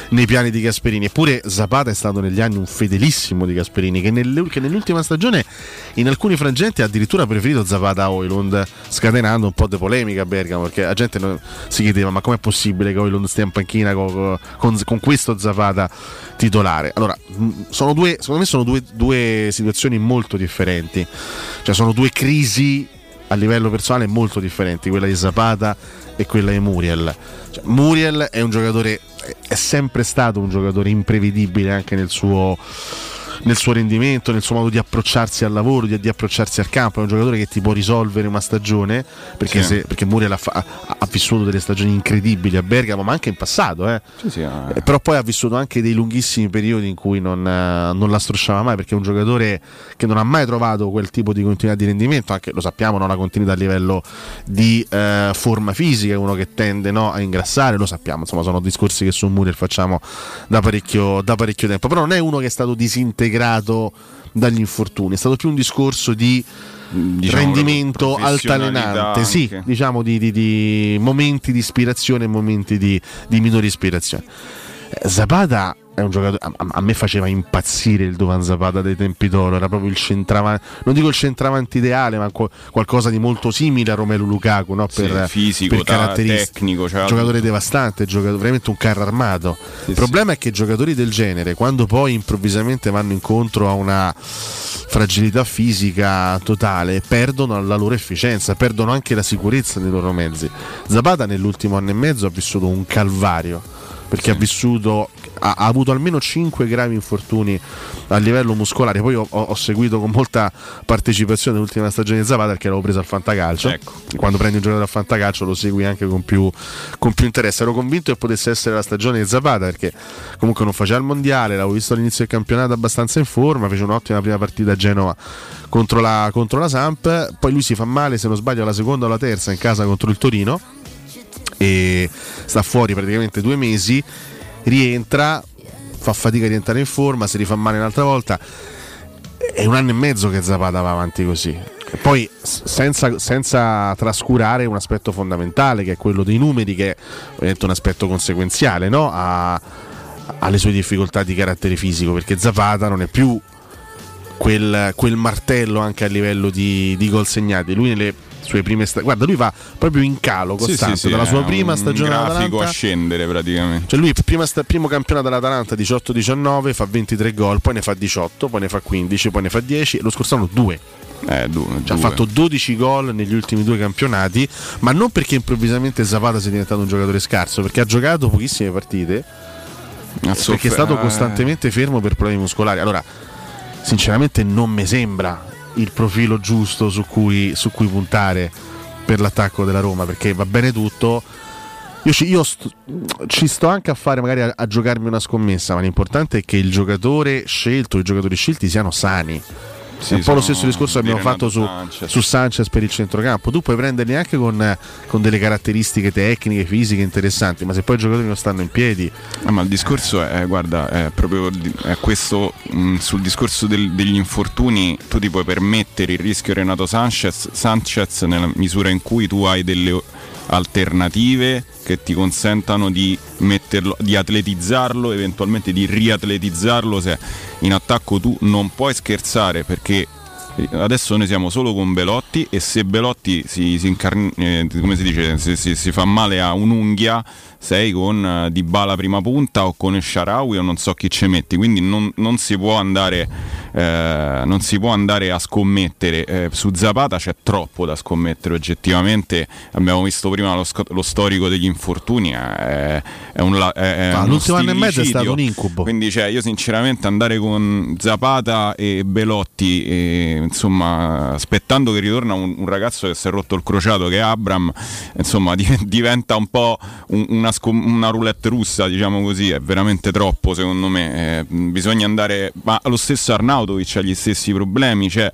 nei piani di Gasperini. Eppure Zapata è stato negli anni un fedelissimo di Gasperini che, nelle- che nell'ultima stagione in alcuni frangenti ha addirittura preferito Zapata a Oilund, scatenando un po' di polemica a Bergamo, perché la gente non- si chiedeva ma com'è possibile che Oilund stia in panchina co- con, con questo Zapata titolare. Allora, sono due, secondo me sono due, due situazioni molto differenti, cioè sono due crisi a livello personale molto differenti, quella di Zapata e quella di Muriel. Cioè, Muriel è un giocatore, è sempre stato un giocatore imprevedibile anche nel suo, nel suo rendimento, nel suo modo di approcciarsi al lavoro, di, di approcciarsi al campo. È un giocatore che ti può risolvere una stagione perché, Sì. se- perché Muriel ha, ha- ha vissuto delle stagioni incredibili a Bergamo, ma anche in passato. eh. Eh, però poi ha vissuto anche dei lunghissimi periodi in cui non, eh, non la strusciava mai perché è un giocatore che non ha mai trovato quel tipo di continuità di rendimento, anche lo sappiamo, non la continuità a livello di eh, forma fisica, è uno che tende no, a ingrassare, lo sappiamo, insomma sono discorsi che su Muriel facciamo da parecchio, da parecchio tempo, però non è uno che è stato disintegrato dagli infortuni, è stato più un discorso di Diciamo, rendimento altalenante, sì, diciamo di, di- di momenti di ispirazione e momenti di, di minore ispirazione. Eh, Zapata è un giocatore, a, a- me faceva impazzire il Duvan Zapata dei tempi d'oro, era proprio il centravanti, non dico il centravanti ideale, ma qual- qualcosa di molto simile a Romelu Lukaku, no? Sì, per, fisico, per caratteristiche. tecnico, c'era giocatore tutto. devastante, giocatore, veramente un carro armato. il problema è che giocatori del genere, quando poi improvvisamente vanno incontro a una fragilità fisica totale, perdono la loro efficienza, perdono anche la sicurezza dei loro mezzi. Zapata nell'ultimo anno e mezzo ha vissuto un calvario perché ha vissuto ha, ha avuto almeno 5 gravi infortuni a livello muscolare. Poi ho, ho- seguito con molta partecipazione l'ultima stagione di Zapata perché l'avevo preso al fantacalcio. Quando prendi un giocatore al fantacalcio lo segui anche con più, con più interesse. Ero convinto che potesse essere la stagione di Zapata perché comunque non faceva il mondiale l'avevo visto all'inizio del campionato abbastanza in forma fece un'ottima prima partita a Genova contro la, contro la Samp. Poi lui si fa male se non sbaglio la seconda o la terza in casa contro il Torino e sta fuori praticamente due mesi, rientra, fa fatica a rientrare in forma, si rifà male un'altra volta. È un anno e mezzo che Zapata va avanti così. E poi senza, senza trascurare un aspetto fondamentale che è quello dei numeri, che è un aspetto conseguenziale no? a- alle sue difficoltà di carattere fisico, perché Zapata non è più quel, quel martello anche a livello di, di gol segnati. Lui nelle sue prime stagioni, guarda, lui va proprio in calo costante sì, sì, dalla sua prima stagione grafico all'Atalanta. a scendere praticamente. Cioè lui prima sta- primo campionato dell'Atalanta 18-19 fa 23 gol, poi ne fa 18, poi ne fa 15, poi ne fa 10 e lo scorso anno 2. Eh, due, Cioè, ha fatto 12 gol negli ultimi due campionati, ma non perché improvvisamente Zapata sia diventato un giocatore scarso, perché ha giocato pochissime partite, perché è stato eh. costantemente fermo per problemi muscolari. Allora, sinceramente non mi sembra il profilo giusto su cui, su cui puntare per l'attacco della Roma, perché va bene tutto. Io, ci, io sto- ci sto anche a fare magari a, a giocarmi una scommessa, ma l'importante è che il giocatore scelto, i giocatori scelti siano sani. Sì, è un po' lo stesso discorso che abbiamo fatto su Sanchez. su Sanchez per il centrocampo. Tu puoi prenderli anche con, con delle caratteristiche tecniche, fisiche interessanti, ma se poi i giocatori non stanno in piedi, Ah, ma il discorso è, guarda, è proprio è questo mh, sul discorso del- degli infortuni. Tu ti puoi permettere il rischio Renato Sanchez, Sanchez nella misura in cui tu hai delle alternative che ti consentano di metterlo, di atletizzarlo, eventualmente di riatletizzarlo se in attacco tu non puoi scherzare perché eh, adesso noi siamo solo con Belotti e se Belotti si, si incarn- eh, si dice si fa male a un'unghia sei con eh, Dybala prima punta o con Sharawi o non so chi ci metti. Quindi non, non si può andare eh, non si può andare a scommettere. Eh, su Zapata c'è troppo da scommettere oggettivamente. Abbiamo visto prima lo, lo storico degli infortuni è, è un la- è- uno l'ultimo anno e mezzo è stato un incubo. quindi cioè, io sinceramente andare con Zapata e Belotti, e, insomma, aspettando che ritorna un, un ragazzo che si è rotto il crociato che è Abram, insomma, di- diventa un po' un- una, scom- una roulette russa, diciamo così, è veramente troppo secondo me. Eh, bisogna andare, ma lo stesso Arnautovic ha gli stessi problemi, cioè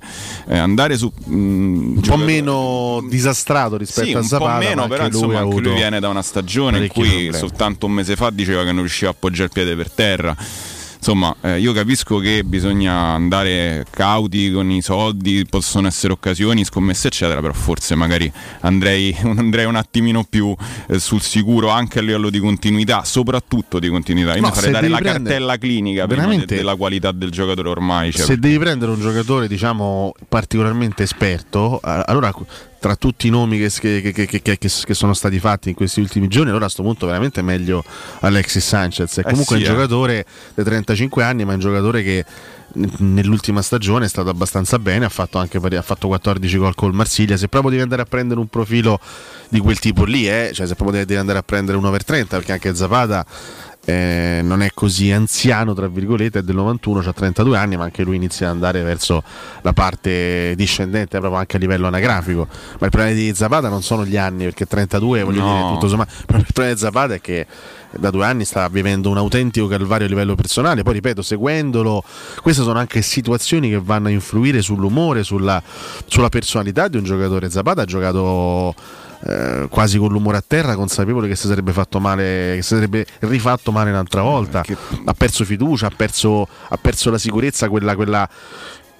eh, andare su mh, un po' meno disastrato rispetto sì, a un Zapata, po' meno, però lui insomma avuto lui viene da una stagione in cui problemi. soltanto un mese fa diceva che non riusciva a appoggiare il piede per terra. Insomma, eh, io capisco che bisogna andare cauti con i soldi, possono essere occasioni, scommesse, eccetera, però forse magari andrei, andrei un attimino più eh, sul sicuro anche a livello di continuità, soprattutto di continuità. Io No, mi farei dare la prendere- cartella clinica veramente- de- della qualità del giocatore ormai. Cioè, Se devi prendere un giocatore, diciamo, particolarmente esperto, allora tra tutti i nomi che, che- che- che- sono stati fatti in questi ultimi giorni, allora a questo punto veramente è meglio Alexis Sanchez. È comunque sì, un eh. giocatore di 35 anni, ma è un giocatore che nell'ultima stagione è stato abbastanza bene, ha fatto anche ha fatto 14 gol col Marsiglia. Se proprio devi andare a prendere un profilo di quel tipo lì, eh, cioè se proprio devi- devi andare a prendere un over 30, perché anche Zapata eh, non è così anziano, tra virgolette, è del 91, ha 32 anni, ma anche lui inizia ad andare verso la parte discendente proprio anche a livello anagrafico. Ma il problema di Zapata non sono gli anni, perché 32, voglio No. dire, tutto sommato, il problema di Zapata è che da due anni sta vivendo un autentico calvario a livello personale, poi ripeto, seguendolo, queste sono anche situazioni che vanno a influire sull'umore, sulla, sulla personalità di un giocatore. Zapata ha giocato eh, quasi con l'umore a terra, consapevole che si sarebbe fatto male, che si sarebbe rifatto male un'altra volta. Ha perso fiducia, ha perso, ha perso la sicurezza, quella, quella,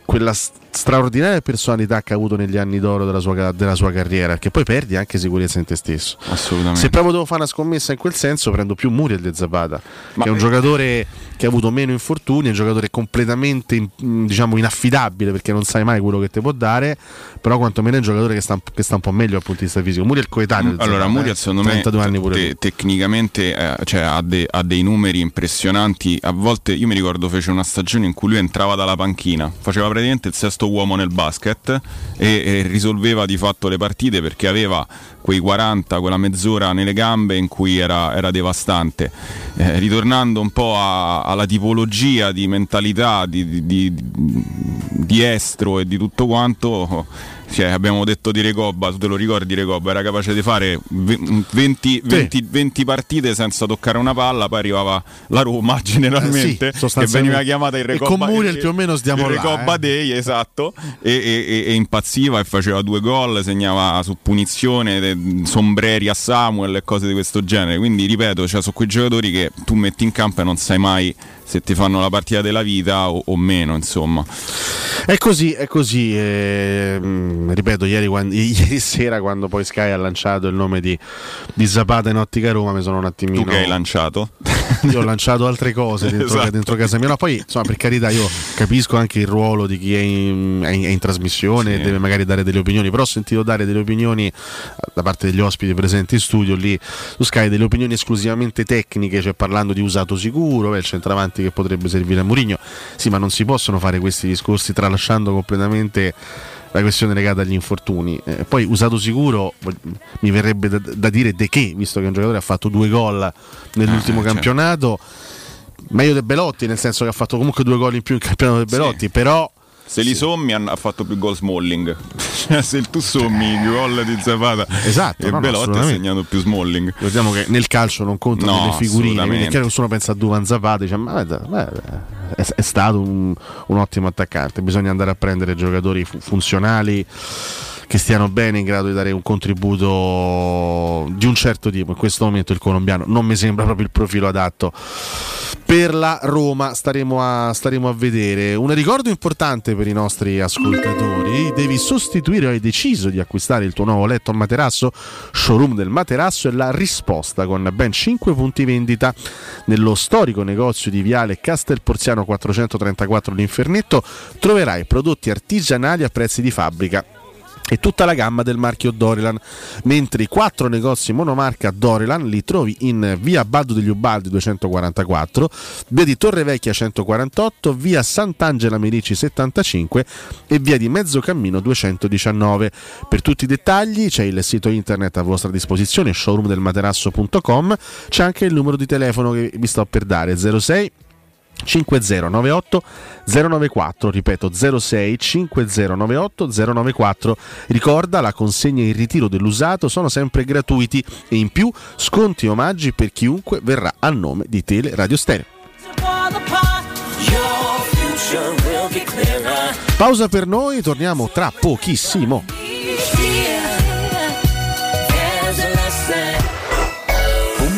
quella s- straordinaria personalità che ha avuto negli anni d'oro della sua, della sua carriera, che poi perdi anche sicurezza in te stesso. Assolutamente. Se proprio devo fare una scommessa in quel senso, prendo più Muriel di Zapata, che è un giocatore che ha avuto meno infortuni, è un giocatore completamente diciamo inaffidabile perché non sai mai quello che ti può dare, però quantomeno è un giocatore che sta, un- che sta un po' meglio dal punto di vista fisico. Muriel coetaneo. di Allora, Zapata, Muriel eh, secondo me 32 anni pure te- tecnicamente eh, cioè, ha, de- ha dei numeri impressionanti. A volte io mi ricordo fece una stagione in cui lui entrava dalla panchina, faceva praticamente il sesto uomo nel basket e, e risolveva di fatto le partite perché aveva quei 40, quella mezz'ora nelle gambe in cui era, era devastante. Eh, ritornando un po' a- alla tipologia di mentalità di, di- di- di estro e di tutto quanto. Cioè, abbiamo detto di Recoba, tu te lo ricordi Recoba, era capace di fare ve- 20, 20 20 partite senza toccare una palla, poi arrivava la Roma generalmente, Eh sì, che veniva chiamata il E Recoba. con Muriel più o meno stiamo il là, Recoba eh. Day, esatto, e, e- e- e impazziva e faceva due gol, segnava su punizione, sombreri a Samuel e cose di questo genere. Quindi ripeto, cioè, sono quei giocatori che tu metti in campo e non sai mai se ti fanno la partita della vita o, o meno, insomma. È così, è così. ehm, ripeto, ieri, quando- ieri sera quando poi Sky ha lanciato il nome di, di Zapata in Ottica Roma mi sono un attimino... Tu che hai lanciato? Io ho lanciato altre cose dentro, Esatto. dentro casa mia. No, poi, insomma, per carità, io capisco anche il ruolo di chi è in, è in- è in trasmissione e deve magari dare delle opinioni. Però ho sentito dare delle opinioni eh, da parte degli ospiti presenti in studio lì su Sky, delle opinioni esclusivamente tecniche, cioè parlando di usato sicuro, beh, il centravanti che potrebbe servire a Mourinho. Sì, ma non si possono fare questi discorsi tralasciando completamente la questione legata agli infortuni. Eh, poi usato sicuro mi verrebbe da, da dire De che, visto che un giocatore ha fatto due gol nell'ultimo certo. campionato. Meglio De Belotti, nel senso che ha fatto comunque due gol in più in campionato De Belotti, però Se li sommi han- ha fatto più gol Smalling. Cioè, se tu sommi i gol di Zapata Esatto, e no, Belotti ha segnato più Smalling. Ricordiamo che nel calcio non contano No, delle figurine, quindi è chiaro che nessuno pensa a Duvan Zapata, dice ma è, è stato un, un ottimo attaccante, bisogna andare a prendere giocatori fu- funzionali che stiano bene in grado di dare un contributo di un certo tipo. In questo momento il colombiano non mi sembra proprio il profilo adatto per la Roma. Staremo a, staremo a vedere. Un ricordo importante per i nostri ascoltatori: devi sostituire o hai deciso di acquistare il tuo nuovo letto a materasso? Showroom del materasso è la risposta con ben 5 punti vendita nello storico negozio di Viale Castelporziano 434 L'Infernetto. Troverai prodotti artigianali a prezzi di fabbrica e tutta la gamma del marchio Dorilan, mentre i quattro negozi monomarca Dorilan li trovi in via Baddo degli Ubaldi 244, via di Torrevecchia 148, via Sant'Angela Merici 75 e via di Mezzocammino 219. Per tutti i dettagli c'è il sito internet a vostra disposizione showroomdelmaterasso.com, c'è anche il numero di telefono che vi sto per dare 06 5098 094, ripeto 06 5098 094. Ricorda la consegna e il ritiro dell'usato sono sempre gratuiti e in più sconti e omaggi per chiunque verrà a nome di Tele Radio Stereo. Pausa per noi, torniamo tra pochissimo.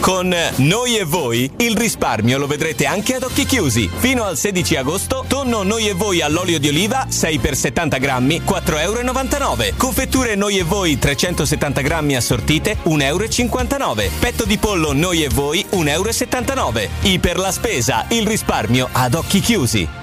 Con Noi e Voi il risparmio lo vedrete anche ad occhi chiusi. Fino al 16 agosto, tonno Noi e Voi all'olio di oliva 6 x 70 grammi, 4,99 euro. Confetture Noi e Voi 370 grammi assortite, 1,59 euro. Petto di pollo Noi e Voi 1,79 euro. Iper la spesa, il risparmio ad occhi chiusi.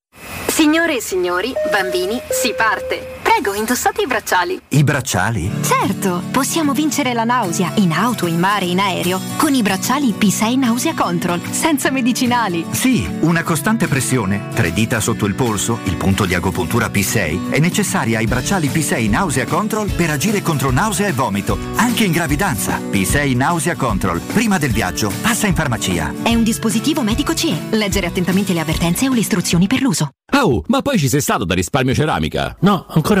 Signore e signori, bambini, si parte. Prego, indossate i bracciali. I bracciali? Certo, possiamo vincere la nausea in auto, in mare, in aereo con i bracciali P6 Nausea Control, senza medicinali. Sì, una costante pressione, tre dita sotto il polso, il punto di agopuntura P6, è necessaria ai bracciali P6 Nausea Control per agire contro nausea e vomito, anche in gravidanza. P6 Nausea Control, prima del viaggio, passa in farmacia. È un dispositivo medico CE. Leggere attentamente le avvertenze o le istruzioni per l'uso. Oh, ma poi ci sei stato da risparmio ceramica? No, ancora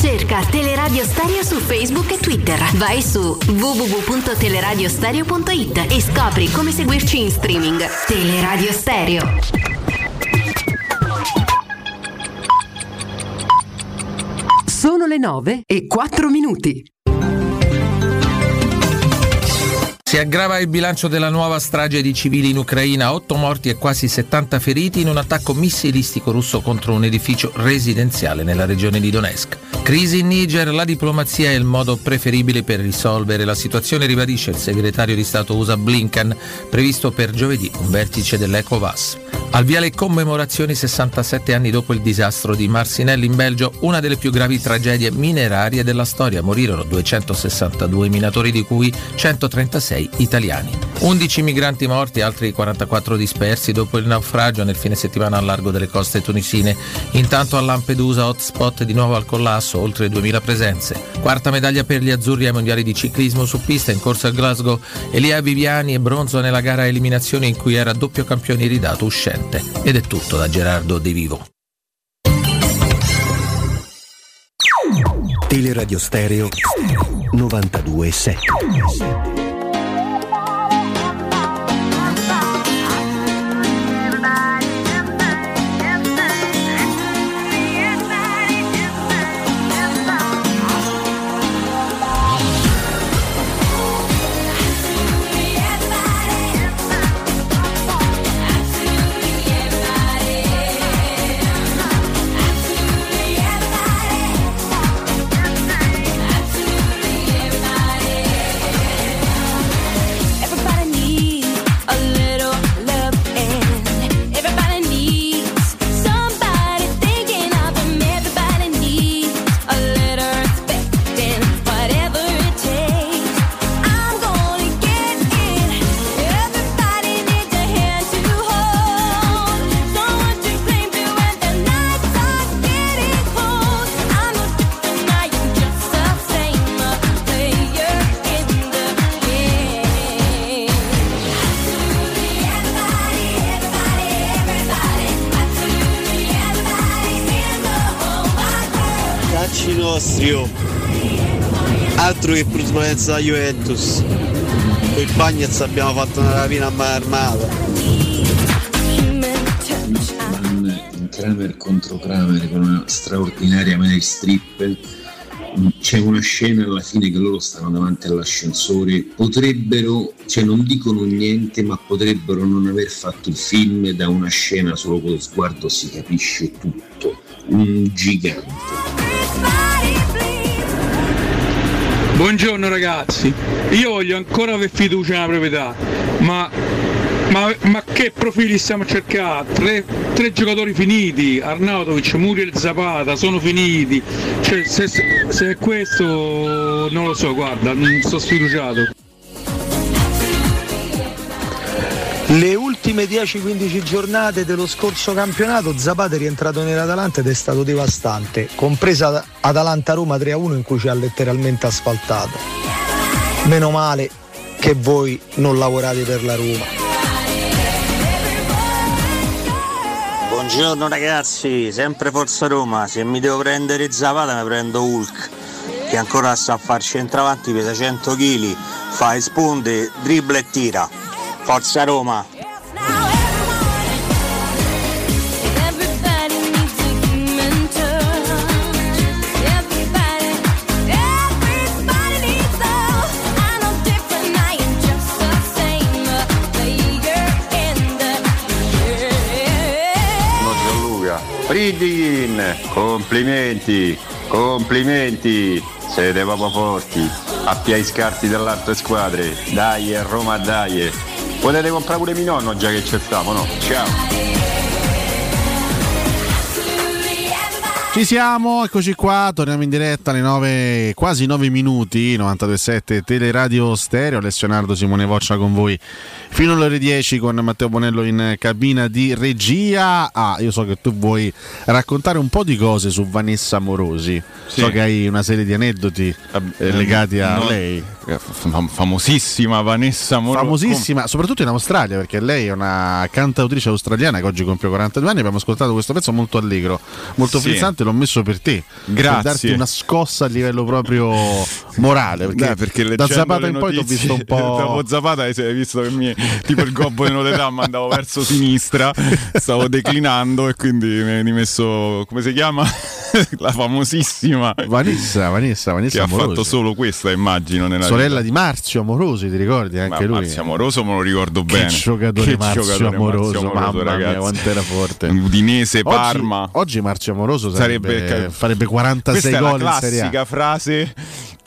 Cerca Teleradio Stereo su Facebook e Twitter. Vai su www.teleradiostereo.it e scopri come seguirci in streaming. Teleradio Stereo. Sono le 9 e 4 minuti. Si aggrava il bilancio della nuova strage di civili in Ucraina, 8 morti e quasi 70 feriti in un attacco missilistico russo contro un edificio residenziale nella regione di Donetsk. Crisi in Niger, la diplomazia è il modo preferibile per risolvere la situazione, ribadisce il segretario di Stato USA Blinken, previsto per giovedì un vertice dell'ECOVAS. Al via le commemorazioni 67 anni dopo il disastro di Marcinelle in Belgio, una delle più gravi tragedie minerarie della storia. Morirono 262 minatori di cui 136 P6 italiani. 11 migranti morti e altri 44 dispersi dopo il naufragio nel fine settimana al largo delle coste tunisine. Intanto a Lampedusa, hotspot di nuovo al collasso, oltre 2000 presenze. Quarta medaglia per gli azzurri ai mondiali di ciclismo su pista in corsa a Glasgow. Elia Viviani e bronzo nella gara a eliminazione in cui era doppio campione iridato uscente. Ed è tutto da Gerardo De Vivo. Teleradio Stereo 92.7 Altro che plusvalenza da Juventus. Con i Bagnets abbiamo fatto una rapina a mano armata. In Kramer contro Kramer con una straordinaria Mary Strip c'è una scena alla fine che loro stanno davanti all'ascensore potrebbero, cioè non dicono niente ma potrebbero non aver fatto il film da una scena solo con lo sguardo si capisce tutto un gigante Buongiorno ragazzi, io voglio ancora avere fiducia nella proprietà, ma, ma, ma che profili stiamo a cercare? Tre, tre giocatori finiti, Arnautovic, Muriel Zapata, sono finiti, cioè, se, se è questo non lo so, guarda, non sto sfiduciato. Le ultime 10-15 giornate dello scorso campionato Zapata è rientrato nell'Atalanta ed è stato devastante, compresa Atalanta-Roma 3-1 in cui ci ha letteralmente asfaltato. Meno male che voi non lavorate per la Roma. Buongiorno ragazzi, sempre Forza Roma. Se mi devo prendere Zapata mi prendo Hulk, che ancora sta a far centravanti, pesa 100 kg, fa e sponde, dribbla e tira. Forza Roma! Friedkin, complimenti, complimenti, siete proprio forti. Appia i scarti dell'altre squadre. Dai, Roma, dai. Potete comprare pure mio nonno già che c'è stiamo, no? Ciao. Ci siamo, eccoci qua, torniamo in diretta alle 9, quasi 9 minuti, 92.7 Teleradio Stereo, Alessio Nardo, Simone Voccia con voi fino alle ore 10 con Matteo Bonello in cabina di regia. Ah, io so che tu vuoi raccontare un po' di cose su Vanessa Morosi, Sì. so che hai una serie di aneddoti eh, legati a no, lei. Fam- famosissima Vanessa Moro. Famosissima, soprattutto in Australia, perché lei è una cantautrice australiana che oggi compie 42 anni. Abbiamo ascoltato questo pezzo molto allegro, molto Sì. frizzante. L'ho messo per te, Grazie. per darti una scossa a livello proprio morale. Perché, Dai, perché da Zapata in poi ti ho visto un po'. Dopo Zapata hai visto che mi, tipo il gobbo di Notre Dame andavo verso sinistra, stavo declinando e quindi mi hai rimesso, come si chiama? La famosissima Vanessa, Vanessa, Vanessa che ha Amorosi. fatto solo questa immagino nella Sorella vita. di Marzio Amorosi, ti ricordi anche Ma lui? Marzio Amoroso me lo ricordo Che bene. giocatore Marzio giocatore Amoroso, Marzio mamma mia, ragazzi. quanto era forte. Udinese, Oggi- Parma. Oggi, Marzio Amoroso sarebbe, Sarebbe- farebbe 46 Questa gol in Serie A. classica frase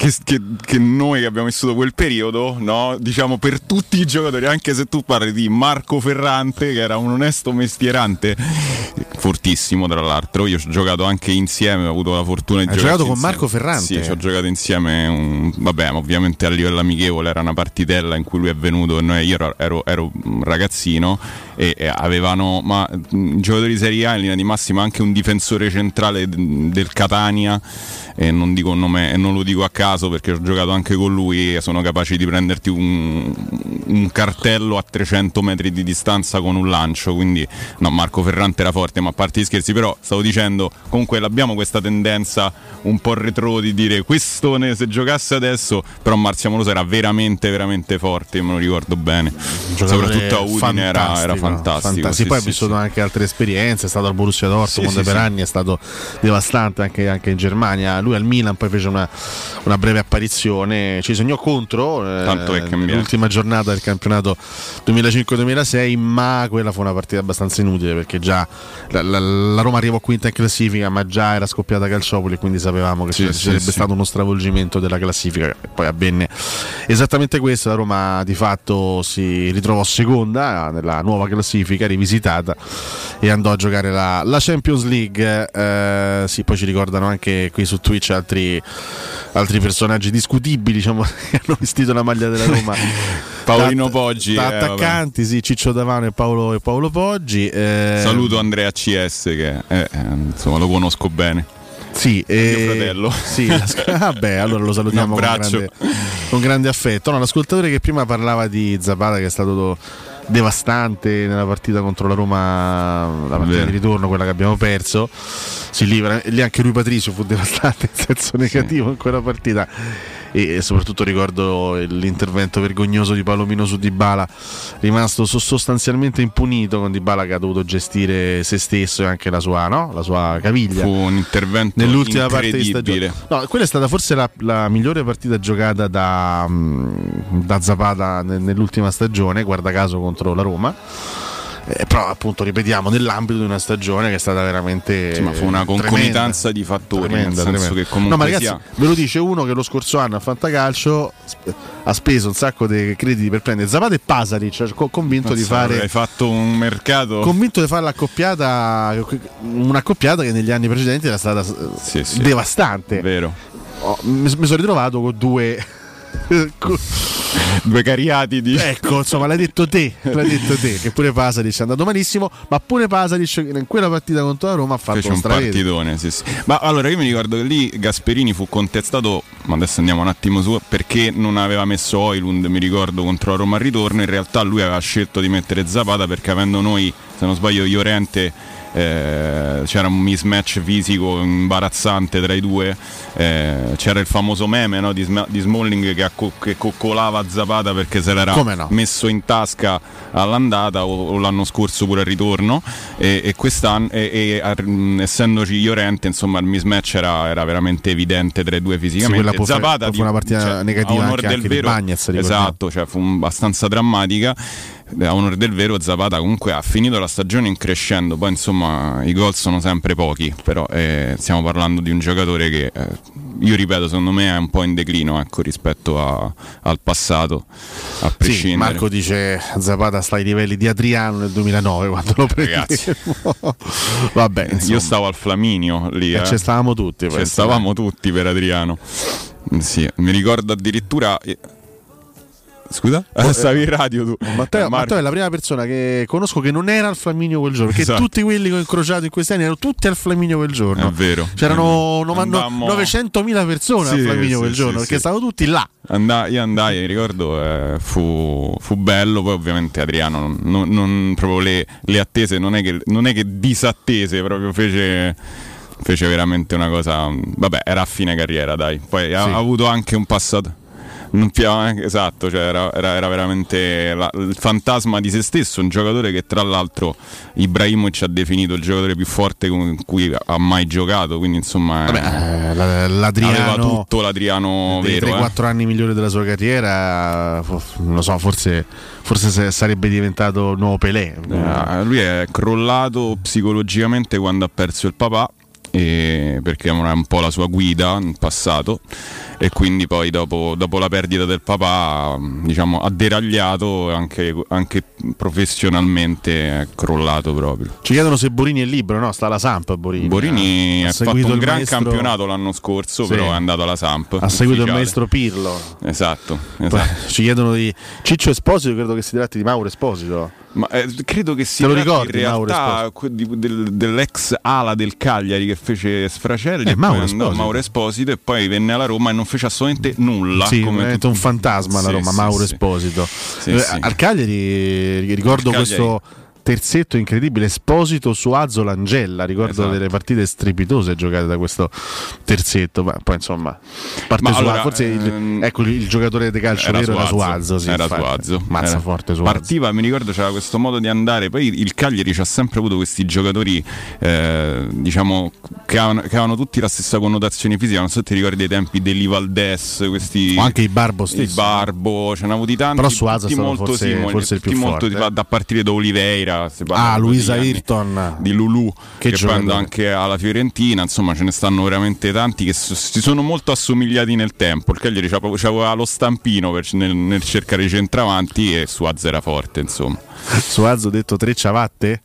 che, che- che noi che abbiamo vissuto quel periodo, no? diciamo per tutti i giocatori, anche se tu parli di Marco Ferrante, che era un onesto mestierante, fortissimo tra l'altro. Io ci ho giocato anche insieme, ho avuto la fortuna di Hai giocare giocato con insieme. Marco Ferrante? Sì, ci ho giocato insieme. Un... Vabbè, ovviamente a livello amichevole era una partitella in cui lui è venuto e noi, io ero, ero, ero un ragazzino e, e avevano ma, giocatori di Serie A in linea di massima anche un difensore centrale del Catania e non, dico un nome, e non lo dico a caso perché ho giocato anche con lui e sono capaci di prenderti un, un cartello a 300 metri di distanza con un lancio quindi no Marco Ferrante era forte ma a parte gli scherzi però stavo dicendo comunque abbiamo questa tendenza un po' retro di dire questo ne- se giocasse adesso però Marzio Amoroso era veramente veramente forte me lo ricordo bene soprattutto a Udine era, era fantastico, sì, Poi ha sì, vissuto anche altre esperienze, è stato al Borussia Dortmund Sì, sì, per sì. anni, è stato devastante anche, anche in Germania. Lui al Milan poi fece una, una breve apparizione, ci segnò contro eh, l'ultima giornata del campionato 2005-2006, ma quella fu una partita abbastanza inutile perché già la, la- la Roma arrivò quinta in classifica, ma già era scoppiata Calciopoli, quindi sapevamo che Sì, ci sì, sarebbe sì. stato uno stravolgimento della classifica. Poi avvenne esattamente questo, la Roma di fatto si ritrovò seconda nella nuova classifica rivisitata e andò a giocare la, la Champions League. Eh, sì, poi ci ricordano anche qui su Twitch altri, altri personaggi discutibili diciamo, che hanno vestito la maglia della Roma. Paolino Da- Poggi, da eh, attaccanti, sì, Ciccio Davano e Paolo, e Paolo Poggi. eh, Saluto Andrea CS che eh, eh, insomma lo conosco bene. Sì, e... Mio fratello. Sì, vabbè, allora lo salutiamo con grande, con grande affetto. No, l'ascoltatore che prima parlava di Zapata che è stato devastante nella partita contro la Roma, la partita Vero. di ritorno, quella che abbiamo perso. Sì, lì, vera- lì anche lui Patricio fu devastante in senso negativo in quella partita. E soprattutto ricordo l'intervento vergognoso di Palomino su Dybala, rimasto so- sostanzialmente impunito con Dybala che ha dovuto gestire se stesso e anche la sua, no? la sua caviglia Fu un intervento nell'ultima parte di stagione. No, quella è stata forse la, la migliore partita giocata da, mm, da Zapata ne- nell'ultima stagione, guarda caso contro la Roma. Eh, però appunto ripetiamo nell'ambito di una stagione che è stata veramente Sì, ma fu una tremenda. concomitanza di fattori, Tremenda, nel senso tremenda. che comunque no, ma ragazzi, sia- ve lo dice uno che lo scorso anno a Fantacalcio ha speso un sacco di crediti per prendere Zapata e Pasaric, cioè, co- convinto di Mazza, fare Hai fatto un mercato. convinto di fare l'accoppiata un'accoppiata che negli anni precedenti era stata eh, sì. devastante Vero. Oh, mi, mi sono ritrovato con due Due cariati di. ecco insomma l'hai detto te l'hai detto te che pure Pasalic è andato malissimo ma pure Pasalic in quella partita contro la Roma ha fatto Fece un partitone, sì, sì. Ma allora io mi ricordo che lì Gasperini fu contestato, ma adesso andiamo un attimo su, perché non aveva messo Oilund, mi ricordo, contro la Roma al ritorno. In realtà lui aveva scelto di mettere Zapata perché avendo noi, se non sbaglio, Iorente. Eh, c'era un mismatch fisico imbarazzante tra i due eh, c'era il famoso meme no, di, di Smalling che, acco- che coccolava Zapata perché se l'era no? messo in tasca all'andata o, o l'anno scorso pure al ritorno e, e quest'anno e, e, mh, essendoci Llorente insomma il mismatch era, era veramente evidente tra i due fisicamente fare- Zapata fare una partita negativa a onor anche- del anche di vero Bagnez, ricordiamo. esatto cioè fu abbastanza drammatica a onore del vero Zapata comunque ha finito la stagione in crescendo poi insomma i gol sono sempre pochi però eh, stiamo parlando di un giocatore che eh, io ripeto secondo me è un po' in declino ecco, rispetto a- al passato a sì, prescindere Marco dice Zapata sta ai livelli di Adriano nel 2009 quando lo prendemmo vabbè insomma, Io stavo al Flaminio lì. e eh. ci stavamo tutti Ci stavamo tutti per Adriano. Sì, mi ricordo addirittura. Scusa? Eh, stavi in radio tu. Matteo, Eh. Matteo è la prima persona che conosco che non era al Flaminio quel giorno. Perché Esatto. tutti quelli che ho incrociato in questi anni erano tutti al Flaminio quel giorno. È vero. C'erano Andammo- 900.000 persone al Sì, Flaminio sì, quel giorno sì. perché stavano tutti là. Andai- io andai, mi ricordo, eh, fu, fu bello, poi ovviamente Adriano, non, non- proprio le, le attese, non è, che, non è che disattese, proprio fece, fece veramente una cosa, vabbè, era a fine carriera, dai, poi Sì. ha avuto anche un passato. Eh, esatto, cioè era, era- era veramente la- il fantasma di se stesso, un giocatore che tra l'altro Ibrahimovic ha definito il giocatore più forte con cui ha mai giocato, quindi insomma eh, Eh, la- l'Adriano aveva tutto l'Adriano vero. eh. 3-4 anni migliori della sua carriera, non lo so, forse, forse se- sarebbe diventato nuovo Pelé. Eh, lui è crollato psicologicamente quando ha perso il papà perché era un po' la sua guida in passato e quindi poi dopo, dopo la perdita del papà diciamo, ha deragliato anche, anche professionalmente è crollato proprio. Ci chiedono se Borini è libero, no? Sta alla Samp Borini. Borini Ha ha fatto un gran maestro- campionato l'anno scorso, Sì. però è andato alla Samp. Ha seguito il maestro Pirlo. Esatto, Poi esatto. Ci chiedono di Ciccio Esposito, credo che si tratti di Mauro Esposito. Ma eh, credo che si Te lo tratti ricordi, in realtà di- del- dell'ex ala del Cagliari che fece Sfracelli Eh, Mauro poi andò Esposito. Mauro Esposito e poi venne alla Roma e non fece assolutamente nulla. Sì, come veramente tutti- un fantasma la Roma, sì, Mauro sì. Esposito. Eh. Al Cagliari ricordo Cagliari. questo terzetto incredibile Esposito su Azzo Langella, ricordo Esatto. delle partite strepitose giocate da questo terzetto, ma poi insomma, parte Ma allora, forse il, ehm, ecco, il, il giocatore di calcio vero era su Azzo, sì, era infatti. su Azzo. Mazza Era- forte su Azzo. Partiva, mi ricordo, c'era questo modo di andare. Poi il Cagliari ci ha sempre avuto questi giocatori, eh, diciamo, che avevano, che avevano tutti la stessa connotazione fisica. Non so se ti ricordi dei tempi dell'Ivaldes, questi. O anche i Barbo Il stesso. Barbo, ce ne avuti tanti. Però su Azzo è stato molto forse- simili, forse il più molto forte. di- da partire da Oliveira. Si parla Ah, Luisa Ayrton. Di Lulu, Che che, andò anche alla Fiorentina. Insomma, ce ne stanno veramente tanti che si sono molto assomigliati nel tempo. Il Cagliari c'aveva lo stampino per- nel, nel cercare i centravanti e Suaz era forte, insomma. Su Azzo ho detto tre ciabatte?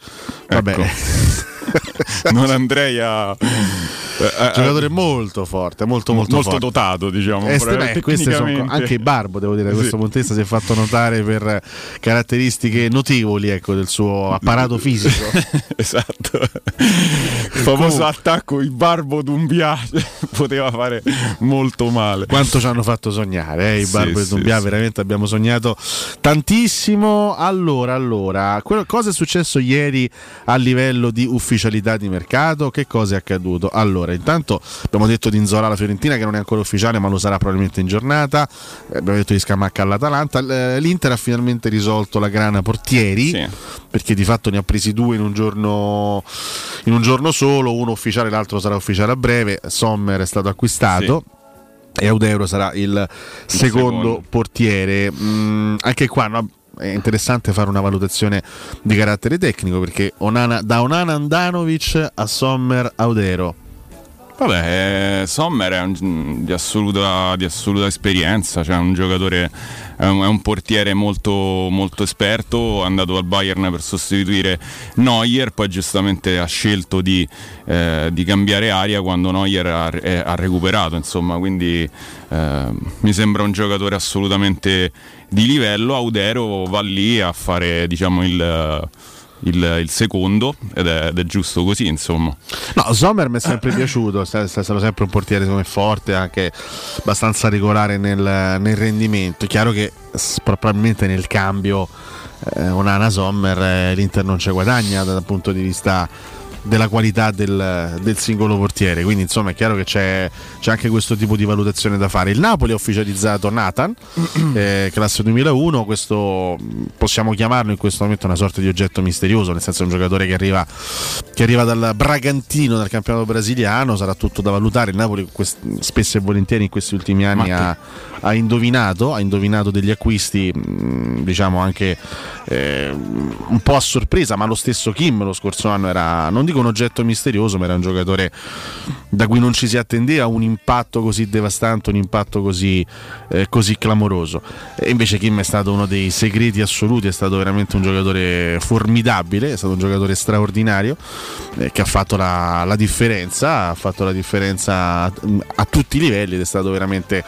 Vabbè. Ecco. non andrei a. eh, Giocatore molto forte, molto molto, molto forte. dotato, diciamo. Eh, queste sono anche il Barbo, devo dire, da Sì. questo punto di vista si è fatto notare per caratteristiche notevoli ecco, del suo apparato fisico. esatto. Il famoso attacco il barbo Dumbia poteva fare molto male. Quanto ci hanno fatto sognare, eh, i Sì, Barbo e sì, Dumbia, sì. veramente abbiamo sognato tantissimo. Allora, allora, quello- cosa è successo ieri a livello di ufficialità di mercato? Che cosa è accaduto? Allora, intanto abbiamo detto di Inzola alla Fiorentina che non è ancora ufficiale, ma lo sarà probabilmente in giornata. Eh, Abbiamo detto di Scamacca all'Atalanta. L- L'Inter ha finalmente risolto la grana portieri. Perché di fatto ne ha presi due in un giorno in un giorno solo, uno ufficiale, l'altro sarà ufficiale a breve. Sommer è stato acquistato. E Audeuro sarà il secondo, secondo. portiere. Mm, anche qua no, è interessante fare una valutazione di carattere tecnico perché Onana- da Onana Andanovic a Sommer Audero. Vabbè, eh, Sommer è un- di, assoluta, di assoluta esperienza, cioè un giocatore, è un, è portiere molto, molto esperto, è andato al Bayern per sostituire Neuer, poi giustamente ha scelto di, eh, di cambiare aria quando Neuer ha, eh, ha recuperato, insomma, quindi eh, mi sembra un giocatore assolutamente di livello, Audero va lì a fare diciamo il... il- il secondo ed è, ed è giusto così insomma No, Sommer mi è sempre piaciuto, è sta- è stato sempre un portiere secondo me forte, anche abbastanza regolare nel, nel rendimento. È chiaro che probabilmente nel cambio eh, Onana Sommer eh, l'Inter non ci guadagna dal punto di vista della qualità del, del singolo portiere. Quindi insomma è chiaro che c'è, c'è anche questo tipo di valutazione da fare. Il Napoli ha ufficializzato Nathan eh, classe 2001 questo mh, possiamo chiamarlo in questo momento una sorta di oggetto misterioso nel senso è un giocatore che arriva, che arriva dal Bragantino dal campionato brasiliano. Sarà tutto da valutare. Il Napoli quest- spesso e volentieri in questi ultimi anni ha, ha indovinato ha indovinato degli acquisti mh, diciamo anche eh, un po' a sorpresa ma lo stesso Kim lo scorso anno era non dico un oggetto misterioso ma era un giocatore da cui non ci si attendeva un impatto così devastante un impatto così, eh, così clamoroso. E invece Kim è stato uno dei segreti assoluti è stato veramente un giocatore formidabile è stato un giocatore straordinario eh, che ha fatto la, la differenza ha fatto la differenza a, a tutti i livelli ed è stato veramente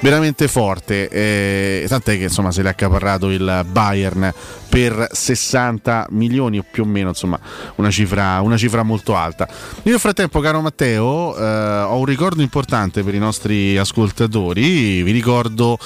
veramente forte eh, tant'è che insomma se l'ha accaparrato il Bayern per 60 milioni o più o meno insomma una cifra, una cifra molto alta. Io nel frattempo caro Matteo eh, ho un ricordo importante per i nostri ascoltatori. Vi ricordo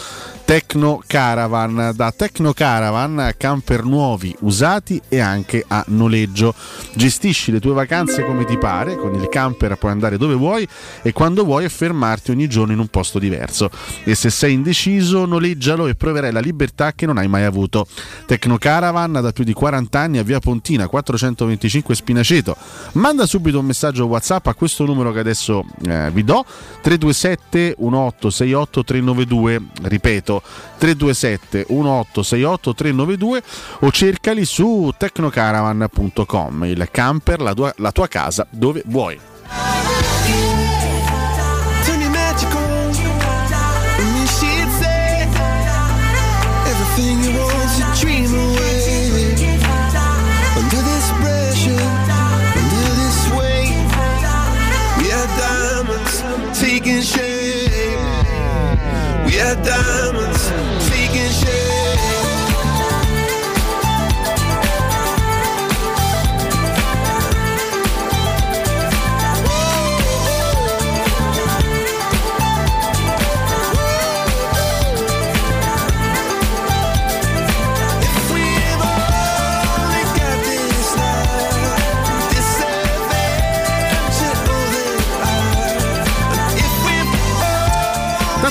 Tecno Caravan. Da Tecno Caravan camper nuovi usati e anche a noleggio. Gestisci le tue vacanze come ti pare con il camper puoi andare dove vuoi e quando vuoi fermarti ogni giorno in un posto diverso. E se sei indeciso noleggialo e proverai la libertà che non hai mai avuto. Tecno Caravan da più di 40 anni a via Pontina 425 Spinaceto. Manda subito un messaggio whatsapp a questo numero che adesso eh, vi do. 327 1868 392 ripeto 327 1868 392 o cercali su tecnocaravan.com il camper la tua, la tua casa dove vuoi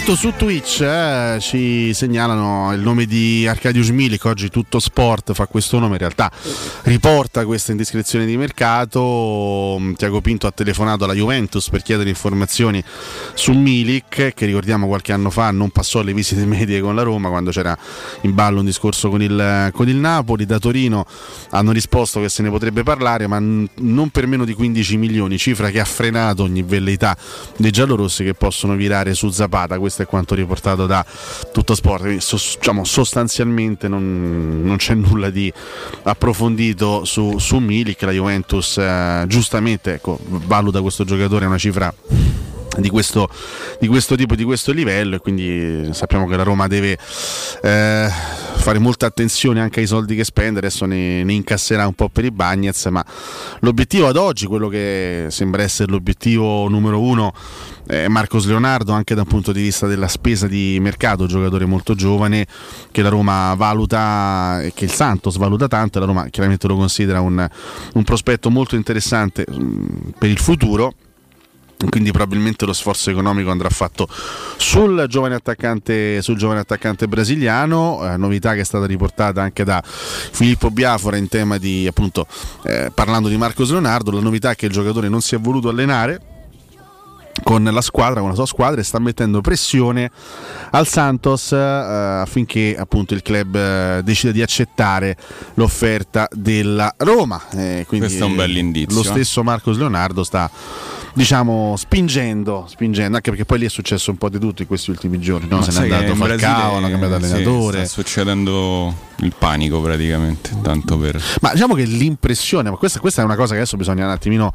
Intanto su Twitch eh, ci segnalano il nome di Arcadius Milik, oggi tutto sport fa questo nome, in realtà riporta questa indiscrezione di mercato. Tiago Pinto ha telefonato alla Juventus per chiedere informazioni su Milik, che ricordiamo qualche anno fa non passò le visite medie con la Roma quando c'era in ballo un discorso con il, con il Napoli. Da Torino hanno risposto che se ne potrebbe parlare, ma non per meno di 15 milioni, cifra che ha frenato ogni velleità dei giallorossi che possono virare su Zapata. Questo è quanto riportato da tutto sport. Quindi, diciamo, sostanzialmente non, non c'è nulla di approfondito su, su Milik. La Juventus eh, giustamente ecco, valuta questo giocatore a una cifra di questo, di questo tipo di questo livello e quindi sappiamo che la Roma deve eh, fare molta attenzione anche ai soldi che spende adesso ne, ne, incasserà un po' per i Bagnets ma l'obiettivo ad oggi quello che sembra essere l'obiettivo numero uno è Marcos Leonardo anche da un punto di vista della spesa di mercato giocatore molto giovane che la Roma valuta e che il Santos valuta tanto la Roma chiaramente lo considera un, un prospetto molto interessante mh, per il futuro. Quindi probabilmente lo sforzo economico andrà fatto sul giovane attaccante, sul giovane attaccante brasiliano, eh, novità che è stata riportata anche da Filippo Biafora in tema di appunto eh, parlando di Marcos Leonardo, la novità è che il giocatore non si è voluto allenare con la squadra, con la sua squadra e sta mettendo pressione al Santos eh, affinché appunto il club eh, decida di accettare l'offerta della Roma. Eh, Questo è un bel indizio. Lo stesso Marcos Leonardo sta diciamo spingendo, spingendo, anche perché poi lì è successo un po' di tutto in questi ultimi giorni, no? se n'è andato Falcao, hanno cambiato allenatore. Sì, sta succedendo il panico praticamente, tanto per... Ma diciamo che l'impressione, ma questa, questa è una cosa che adesso bisogna un attimino,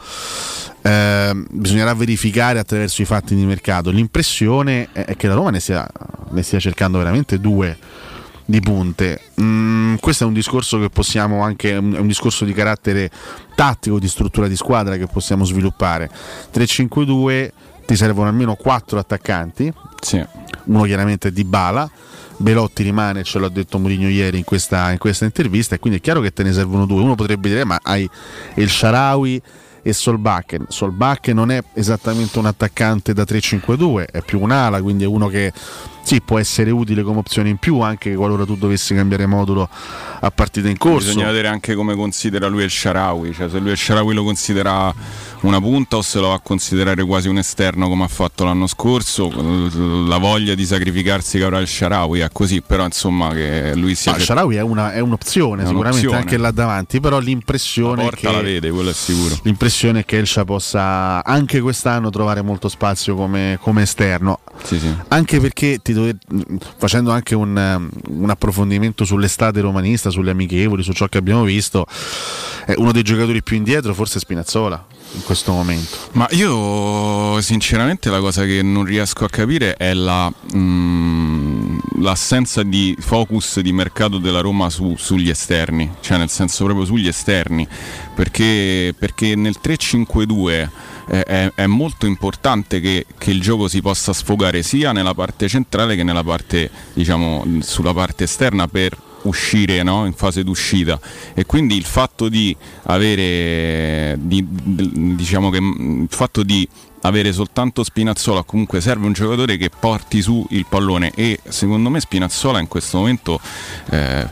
eh, bisognerà verificare attraverso i fatti di mercato, l'impressione è, che la Roma ne stia, ne stia cercando veramente due di punte. Mm, questo è un discorso che possiamo anche, è un discorso di carattere tattico, di struttura di squadra che possiamo sviluppare. 3-5-2 ti servono almeno 4 attaccanti, sì. uno chiaramente è di Bala. Belotti rimane, ce l'ha detto Mourinho ieri in questa, in questa intervista, e quindi è chiaro che te ne servono due. Uno potrebbe dire: Ma hai il Sharawi e Solbakken. Solbakken non è esattamente un attaccante da 3-5-2, è più un'ala, quindi è uno che sì, può essere utile come opzione in più anche qualora tu dovessi cambiare modulo a partita in corso. Bisogna vedere anche come considera lui il Sharawi, cioè se lui il Sharawi lo considera una punta o se lo va a considerare quasi un esterno come ha fatto l'anno scorso, la voglia di sacrificarsi che avrà il Sharawi è così, però insomma che lui sia... Ma il Sharawi è, una, è un'opzione è sicuramente un'opzione. anche là davanti, però l'impressione La è porta che... la vede, quello è sicuro. L'impressione è che Elcia possa anche quest'anno trovare molto spazio come, come esterno, Sì, sì. anche perché ti dove- facendo anche un, un approfondimento sull'estate romanista, sulle amichevoli, su ciò che abbiamo visto, è uno dei giocatori più indietro forse Spinazzola in questo momento. Ma io sinceramente la cosa che non riesco a capire è la, mm, l'assenza di focus di mercato della Roma su- sugli esterni, cioè nel senso proprio sugli esterni, perché, perché nel 3-5-2 eh, è, è molto importante che, che il gioco si possa sfogare sia nella parte centrale che nella parte, diciamo, sulla parte esterna per uscire no? in fase d'uscita e quindi il fatto di avere di- di- diciamo che il fatto di avere soltanto Spinazzola comunque serve un giocatore che porti su il pallone. E secondo me Spinazzola in questo momento eh,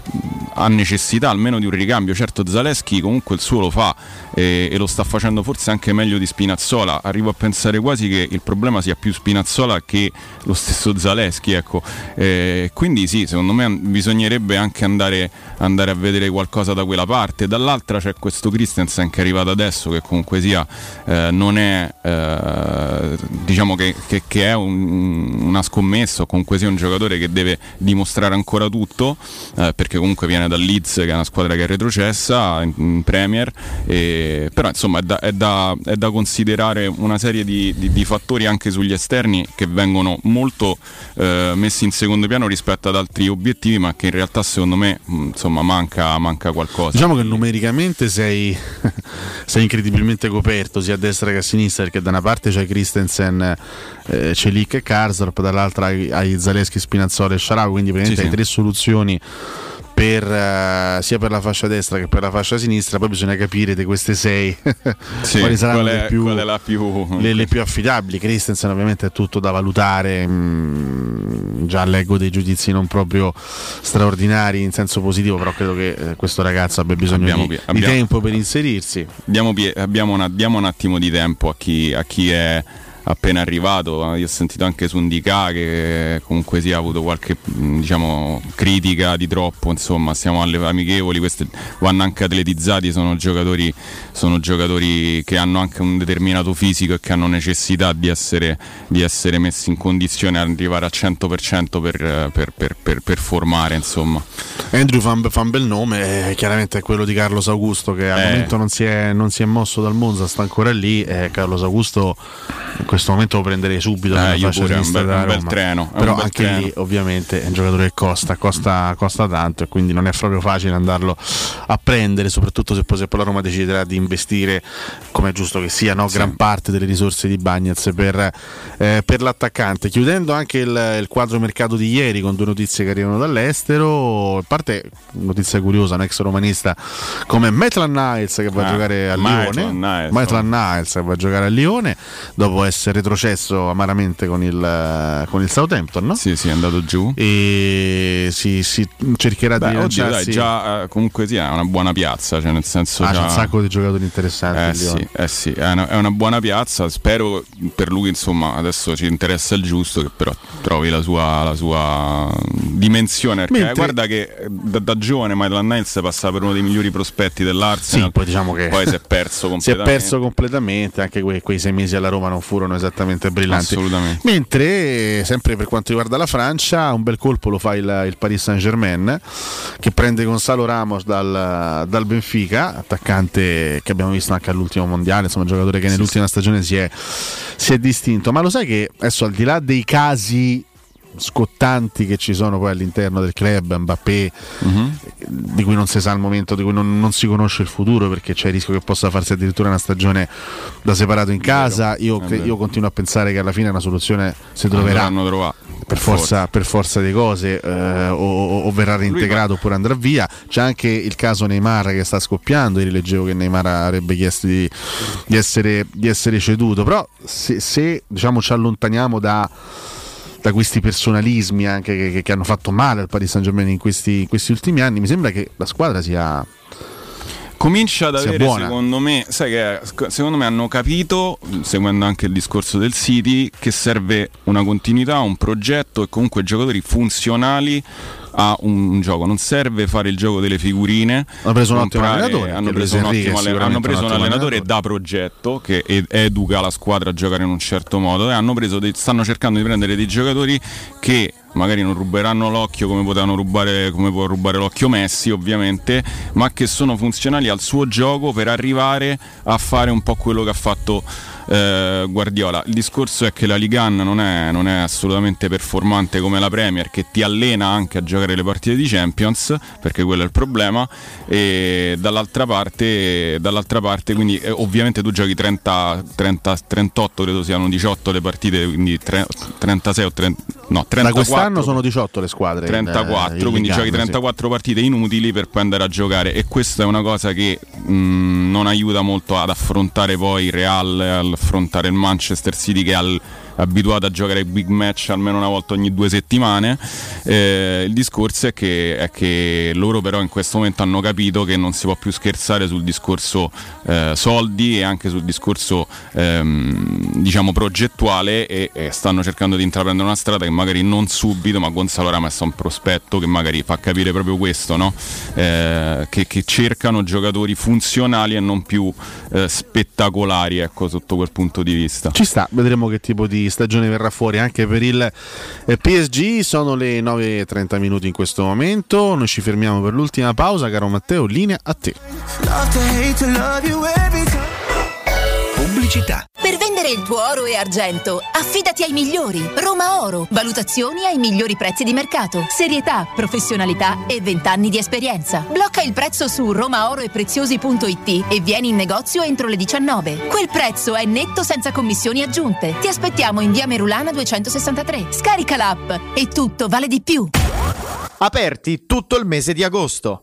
ha necessità almeno di un ricambio. Certo Zaleschi comunque il suo lo fa eh, e lo sta facendo forse anche meglio di Spinazzola. Arrivo a pensare quasi che il problema sia più Spinazzola che lo stesso Zaleschi ecco. Eh, quindi sì secondo me bisognerebbe anche andare, andare a vedere qualcosa da quella parte. Dall'altra c'è questo Christensen che è arrivato adesso che comunque sia eh, non è eh, diciamo che, che- che è un- una scommessa o comunque sia un giocatore che deve dimostrare ancora tutto eh, perché comunque viene dal Leeds che è una squadra che è retrocessa in, in Premier e- però insomma è da, è da- è da considerare una serie di, di- di fattori anche sugli esterni che vengono molto eh, messi in secondo piano rispetto ad altri obiettivi ma che in realtà secondo me mh, insomma manca, manca qualcosa. Diciamo che numericamente sei, sei incredibilmente coperto sia a destra che a sinistra perché da una parte c'è Christensen, eh, Celic e Karsdorp, dall'altra hai, Zaleschi, Spinazzola e Sciarau, quindi praticamente Sì, hai sì. tre soluzioni per, eh, sia per la fascia destra che per la fascia sinistra, poi bisogna capire di queste sei Sì, quali saranno qual è- le, più, qual più- le- le più affidabili. Christensen ovviamente è tutto da valutare, mm, già leggo dei giudizi non proprio straordinari in senso positivo, però credo che eh, questo ragazzo abbia bisogno Abbiamo di, pie- di abbiamo- tempo per inserirsi. Diamo, abbiamo una- diamo un attimo di tempo a chi, a chi è appena arrivato. Io ho sentito anche su Indica che comunque si ha avuto qualche mh, diciamo, critica di troppo. Insomma, siamo alle amichevoli, questi vanno anche atletizzati, sono giocatori, sono giocatori che hanno anche un determinato fisico e che hanno necessità di essere, di essere messi in condizione di arrivare al 100% per, eh, per, per, per, per formare. Insomma. Andrew fa un, fa un bel nome, eh, chiaramente è quello di Carlos Augusto che al Eh. momento non si, è, non si è mosso dal Monza, sta ancora lì. eh, Carlos Augusto questo momento lo prenderei subito Eh, io pure, è un bel- un bel treno, Però bel anche treno. lì ovviamente è un giocatore che costa, costa, costa tanto e quindi non è proprio facile andarlo a prendere, soprattutto se poi, se poi la Roma deciderà di investire, come è giusto che sia, no? gran parte delle risorse di Bagnez per, eh, per l'attaccante. Chiudendo anche il, il quadro mercato di ieri con due notizie che arrivano dall'estero, a parte notizia curiosa, un ex romanista come Maitland Niles che va a Ah, giocare a Maitland Lione, Niles, Maitland Niles che va a giocare a Lione dopo essere retrocesso amaramente con il, con il Southampton, no? Sì, sì, è andato giù. E si, si cercherà Beh, di dai, lanciarsi. già eh, comunque sì, è una buona piazza, cioè nel senso Ah, c'è già- un sacco di giocatori interessanti. Eh sì, eh sì, è una, è una buona piazza, spero per lui insomma adesso ci interessa il giusto che però trovi la sua, la sua dimensione perché Mentre- guarda che eh, da, da giovane Maitland Niles passava per uno dei migliori prospetti dell'Arsenal Sì, poi diciamo che poi si è perso si è completamente perso completamente, anche quei, quei sei mesi alla Roma non furono esattamente brillanti. Assolutamente. Mentre, sempre per quanto riguarda la Francia, un bel colpo lo fa il, il Paris Saint Germain, che prende Gonzalo Ramos dal, dal Benfica, attaccante che abbiamo visto anche all'ultimo mondiale, insomma, giocatore che nell'ultima stagione si è, si è distinto. Ma lo sai che adesso al di là dei casi scottanti che ci sono poi all'interno del club, Mbappé, Mhm. di cui non si sa al momento, di cui non, non si conosce il futuro perché c'è il rischio che possa farsi addirittura una stagione da separato in casa. Io, io continuo a pensare che alla fine una soluzione si troverà per forza, per forza di cose eh, o, o- o verrà reintegrato oppure andrà via. C'è anche il caso Neymar che sta scoppiando. Ieri leggevo che Neymar avrebbe chiesto di, di essere, di essere ceduto. Però se, se, diciamo ci allontaniamo da, da questi personalismi anche che, che- che hanno fatto male al Paris Saint Germain in questi, in questi ultimi anni, mi sembra che la squadra sia. Comincia ad avere, secondo me, sai che secondo me hanno capito, seguendo anche il discorso del City, che serve una continuità, un progetto e comunque giocatori funzionali a un gioco. Non serve fare il gioco delle figurine. Hanno preso un ottimo allenatore, Hanno preso un ottimo è alle- hanno preso un un allenatore allenatore. da progetto che ed- educa la squadra a giocare in un certo modo e hanno preso dei- stanno cercando di prendere dei giocatori che magari non ruberanno l'occhio come potevano rubare come può rubare l'occhio Messi ovviamente ma che sono funzionali al suo gioco per arrivare a fare un po' quello che ha fatto eh, Guardiola il discorso è che la Ligan non è, non è assolutamente performante come la Premier che ti allena anche a giocare le partite di Champions perché quello è il problema e dall'altra parte, dall'altra parte quindi eh, ovviamente tu giochi 30, 30, 38 credo siano 18 le partite quindi tre- 36 o 30, no 34 Da quest'anno sono 18 le squadre. in- 34, in quindi Ligue giochi 1, sì. 34 partite inutili per poi andare a giocare e questa è una cosa che mh, non aiuta molto ad affrontare poi il Real, ad affrontare il Manchester City che al- abituato a giocare big match almeno una volta ogni due settimane. Eh, il discorso è che, è che loro però in questo momento hanno capito che non si può più scherzare sul discorso eh, soldi e anche sul discorso ehm, diciamo progettuale e, e stanno cercando di intraprendere una strada che magari non subito, ma Gonzalo Ramos è un prospetto che magari fa capire proprio questo, no? Eh, che, che cercano giocatori funzionali e non più eh, spettacolari, ecco, sotto quel punto di vista. Ci sta, vedremo che tipo di stagione verrà fuori anche per il eh, PSG. Sono le 9.30 minuti in questo momento. Noi ci fermiamo per l'ultima pausa, caro Matteo. Linea a te. Pubblicità. Per vendere il tuo oro e argento, affidati ai migliori. Roma Oro. Valutazioni ai migliori prezzi di mercato. Serietà, professionalità e 20 anni di esperienza. Blocca il prezzo su romaoroepreziosi.it e vieni in negozio entro le 19. Quel prezzo è netto senza commissioni aggiunte. Ti aspettiamo in via Merulana 263. Scarica l'app e tutto vale di più. aperti tutto il mese di agosto.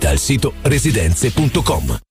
Visita il sito residenze.com.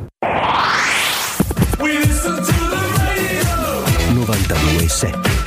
92.7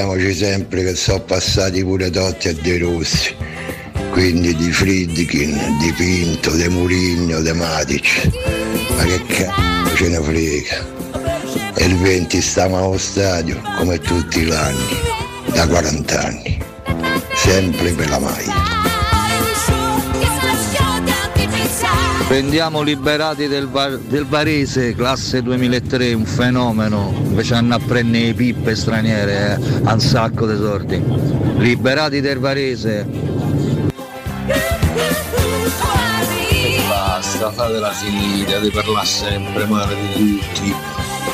ricordiamoci sempre che sono passati pure Totti e De Rossi, quindi di Friedkin, di Pinto, De Murigno, De Matic. Ma che cazzo ce ne frega? E il 20 stiamo allo stadio come tutti gli anni, da 40 anni, sempre per la maglia. Prendiamo liberati del, Var- del Varese, classe 2003, un fenomeno, invece hanno a prendere pippe straniere, eh, a un sacco di sordi. Liberati del Varese. Basta, fatela finita di parlare sempre male di tutti.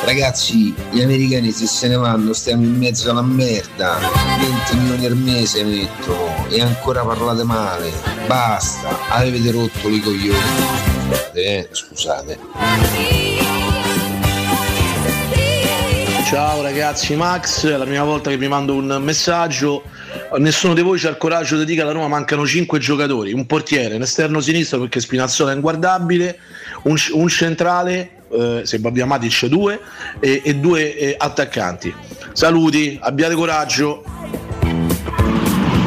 Ragazzi, gli americani se se ne vanno stiamo in mezzo alla merda. 20 milioni al mese mettono e ancora parlate male. Basta, avete rotto i coglioni. Eh, scusate. Ciao ragazzi, Max, è la prima volta che vi mando un messaggio. Nessuno di voi c'ha il coraggio di dire che alla Roma mancano 5 giocatori, un portiere, un esterno sinistro perché Spinazzola è inguardabile, un, un centrale, eh, se abbiamo Matic 2 e, e due eh, attaccanti. Saluti, abbiate coraggio.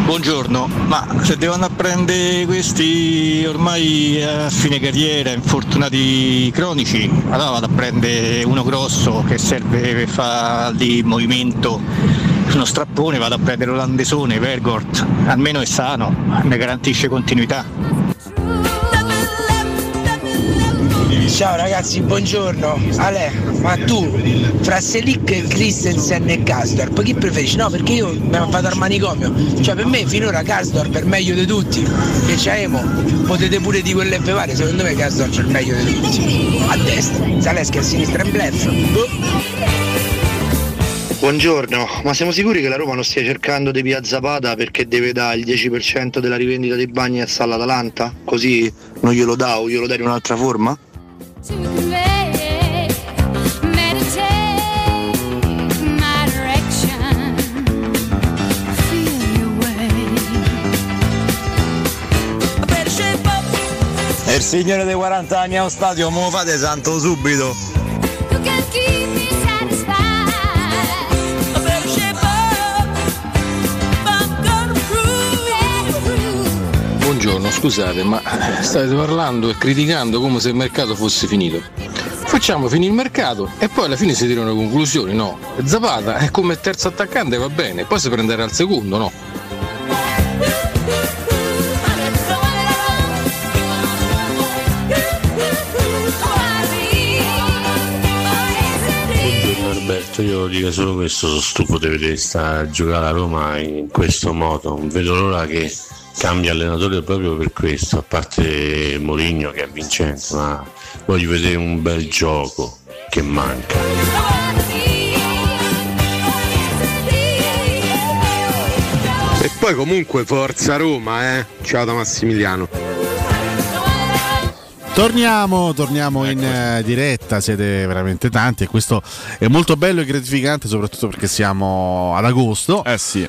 Buongiorno, ma se devono apprendere questi ormai a fine carriera, infortunati cronici, allora vado a prendere uno grosso che serve per fare di movimento, uno strappone, vado a prendere l'olandesone, Vergort, almeno è sano, mi garantisce continuità. Ciao ragazzi, buongiorno. Ale, ma tu fra Selic, Christensen e Gasdorp chi preferisci? No, perché io ho fatto al manicomio. Cioè per me finora Gasdorp è il meglio di tutti. Che c'è Emo, potete pure di quelle fare, secondo me Gasdorp è il meglio di tutti. A destra, Zaleschi a sinistra in blef. Buongiorno, ma siamo sicuri che la Roma non stia cercando di via Zapata perché deve dare il 10% della rivendita dei Bagnets all'Atalanta? Così non glielo dà o glielo dai in un'altra forma? Il signore dei 40 anni allo stadio, mo fate santo subito. Buongiorno, scusate, ma state parlando e criticando come se il mercato fosse finito. Facciamo finire il mercato e poi alla fine si tirano le conclusioni, no? Zapata è come terzo attaccante va bene, poi si prenderà al secondo, no? Alberto, io dico solo questo, sono stufo di vedere sta giocare a Roma in questo modo, non vedo l'ora che cambia allenatore proprio per questo, a parte Mourinho che è vincente, ma voglio vedere un bel gioco che manca. E poi comunque forza Roma, eh. Ciao da Massimiliano. Torniamo, torniamo in eh, diretta, siete veramente tanti e questo è molto bello e gratificante soprattutto perché siamo ad agosto,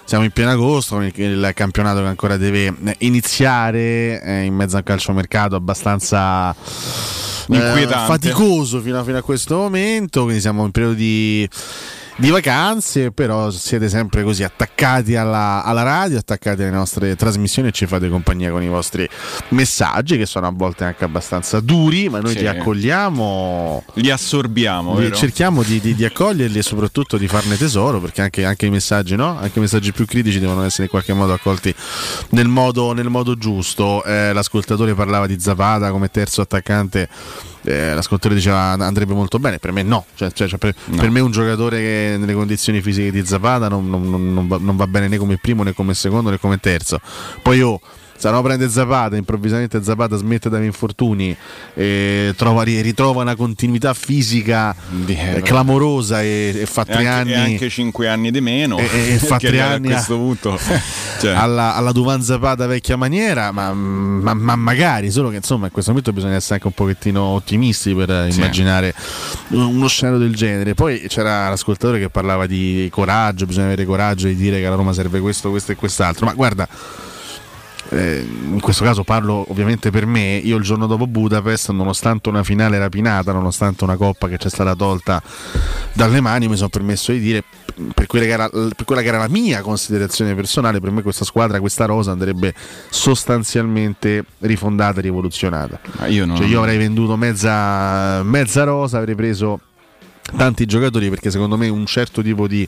siamo in pieno agosto con il, il campionato che ancora deve eh, iniziare eh, in mezzo a un calciomercato abbastanza eh, faticoso fino a, fino a questo momento, quindi siamo in periodo di di vacanze, però siete sempre così attaccati alla, alla radio, attaccati alle nostre trasmissioni e ci fate compagnia con i vostri messaggi che sono a volte anche abbastanza duri, ma noi Sì. li accogliamo. Li assorbiamo, li- cerchiamo di, di- di accoglierli e soprattutto di farne tesoro perché anche, anche i messaggi, no? Anche i messaggi più critici devono essere in qualche modo accolti nel modo, nel modo giusto. Eh, l'ascoltatore parlava di Zapata come terzo attaccante. Eh, l'ascoltatore diceva andrebbe molto bene, per me no, Cioè, cioè, cioè, per, per me un giocatore che nelle condizioni fisiche di Zapata non, non- non- va, non va bene né come primo né come secondo né come terzo. Poi oh, se no prende Zapata, improvvisamente Zapata smette dagli infortuni, e trova- ri- ritrova una continuità fisica eh, clamorosa e, e fa tre anni e anche 5 anni di meno. e, e fa tre anni a, questo punto. cioè, alla, alla Duvan Zapata vecchia maniera, ma, ma- ma magari, solo che insomma in questo momento bisogna essere anche un pochettino ottimisti per eh, Sì. immaginare uno scenario del genere. Poi c'era l'ascoltatore che parlava di coraggio, bisogna avere coraggio di dire che alla Roma serve questo, questo e quest'altro, ma guarda. Eh, in questo caso parlo ovviamente per me, io il giorno dopo Budapest, nonostante una finale rapinata, nonostante una coppa che ci è stata tolta dalle mani, mi sono permesso di dire, per quella, che era, per quella che era la mia considerazione personale, per me questa squadra, questa rosa andrebbe sostanzialmente rifondata e rivoluzionata. io, non... cioè, io avrei venduto mezza, mezza rosa, avrei preso tanti giocatori perché secondo me un certo tipo di,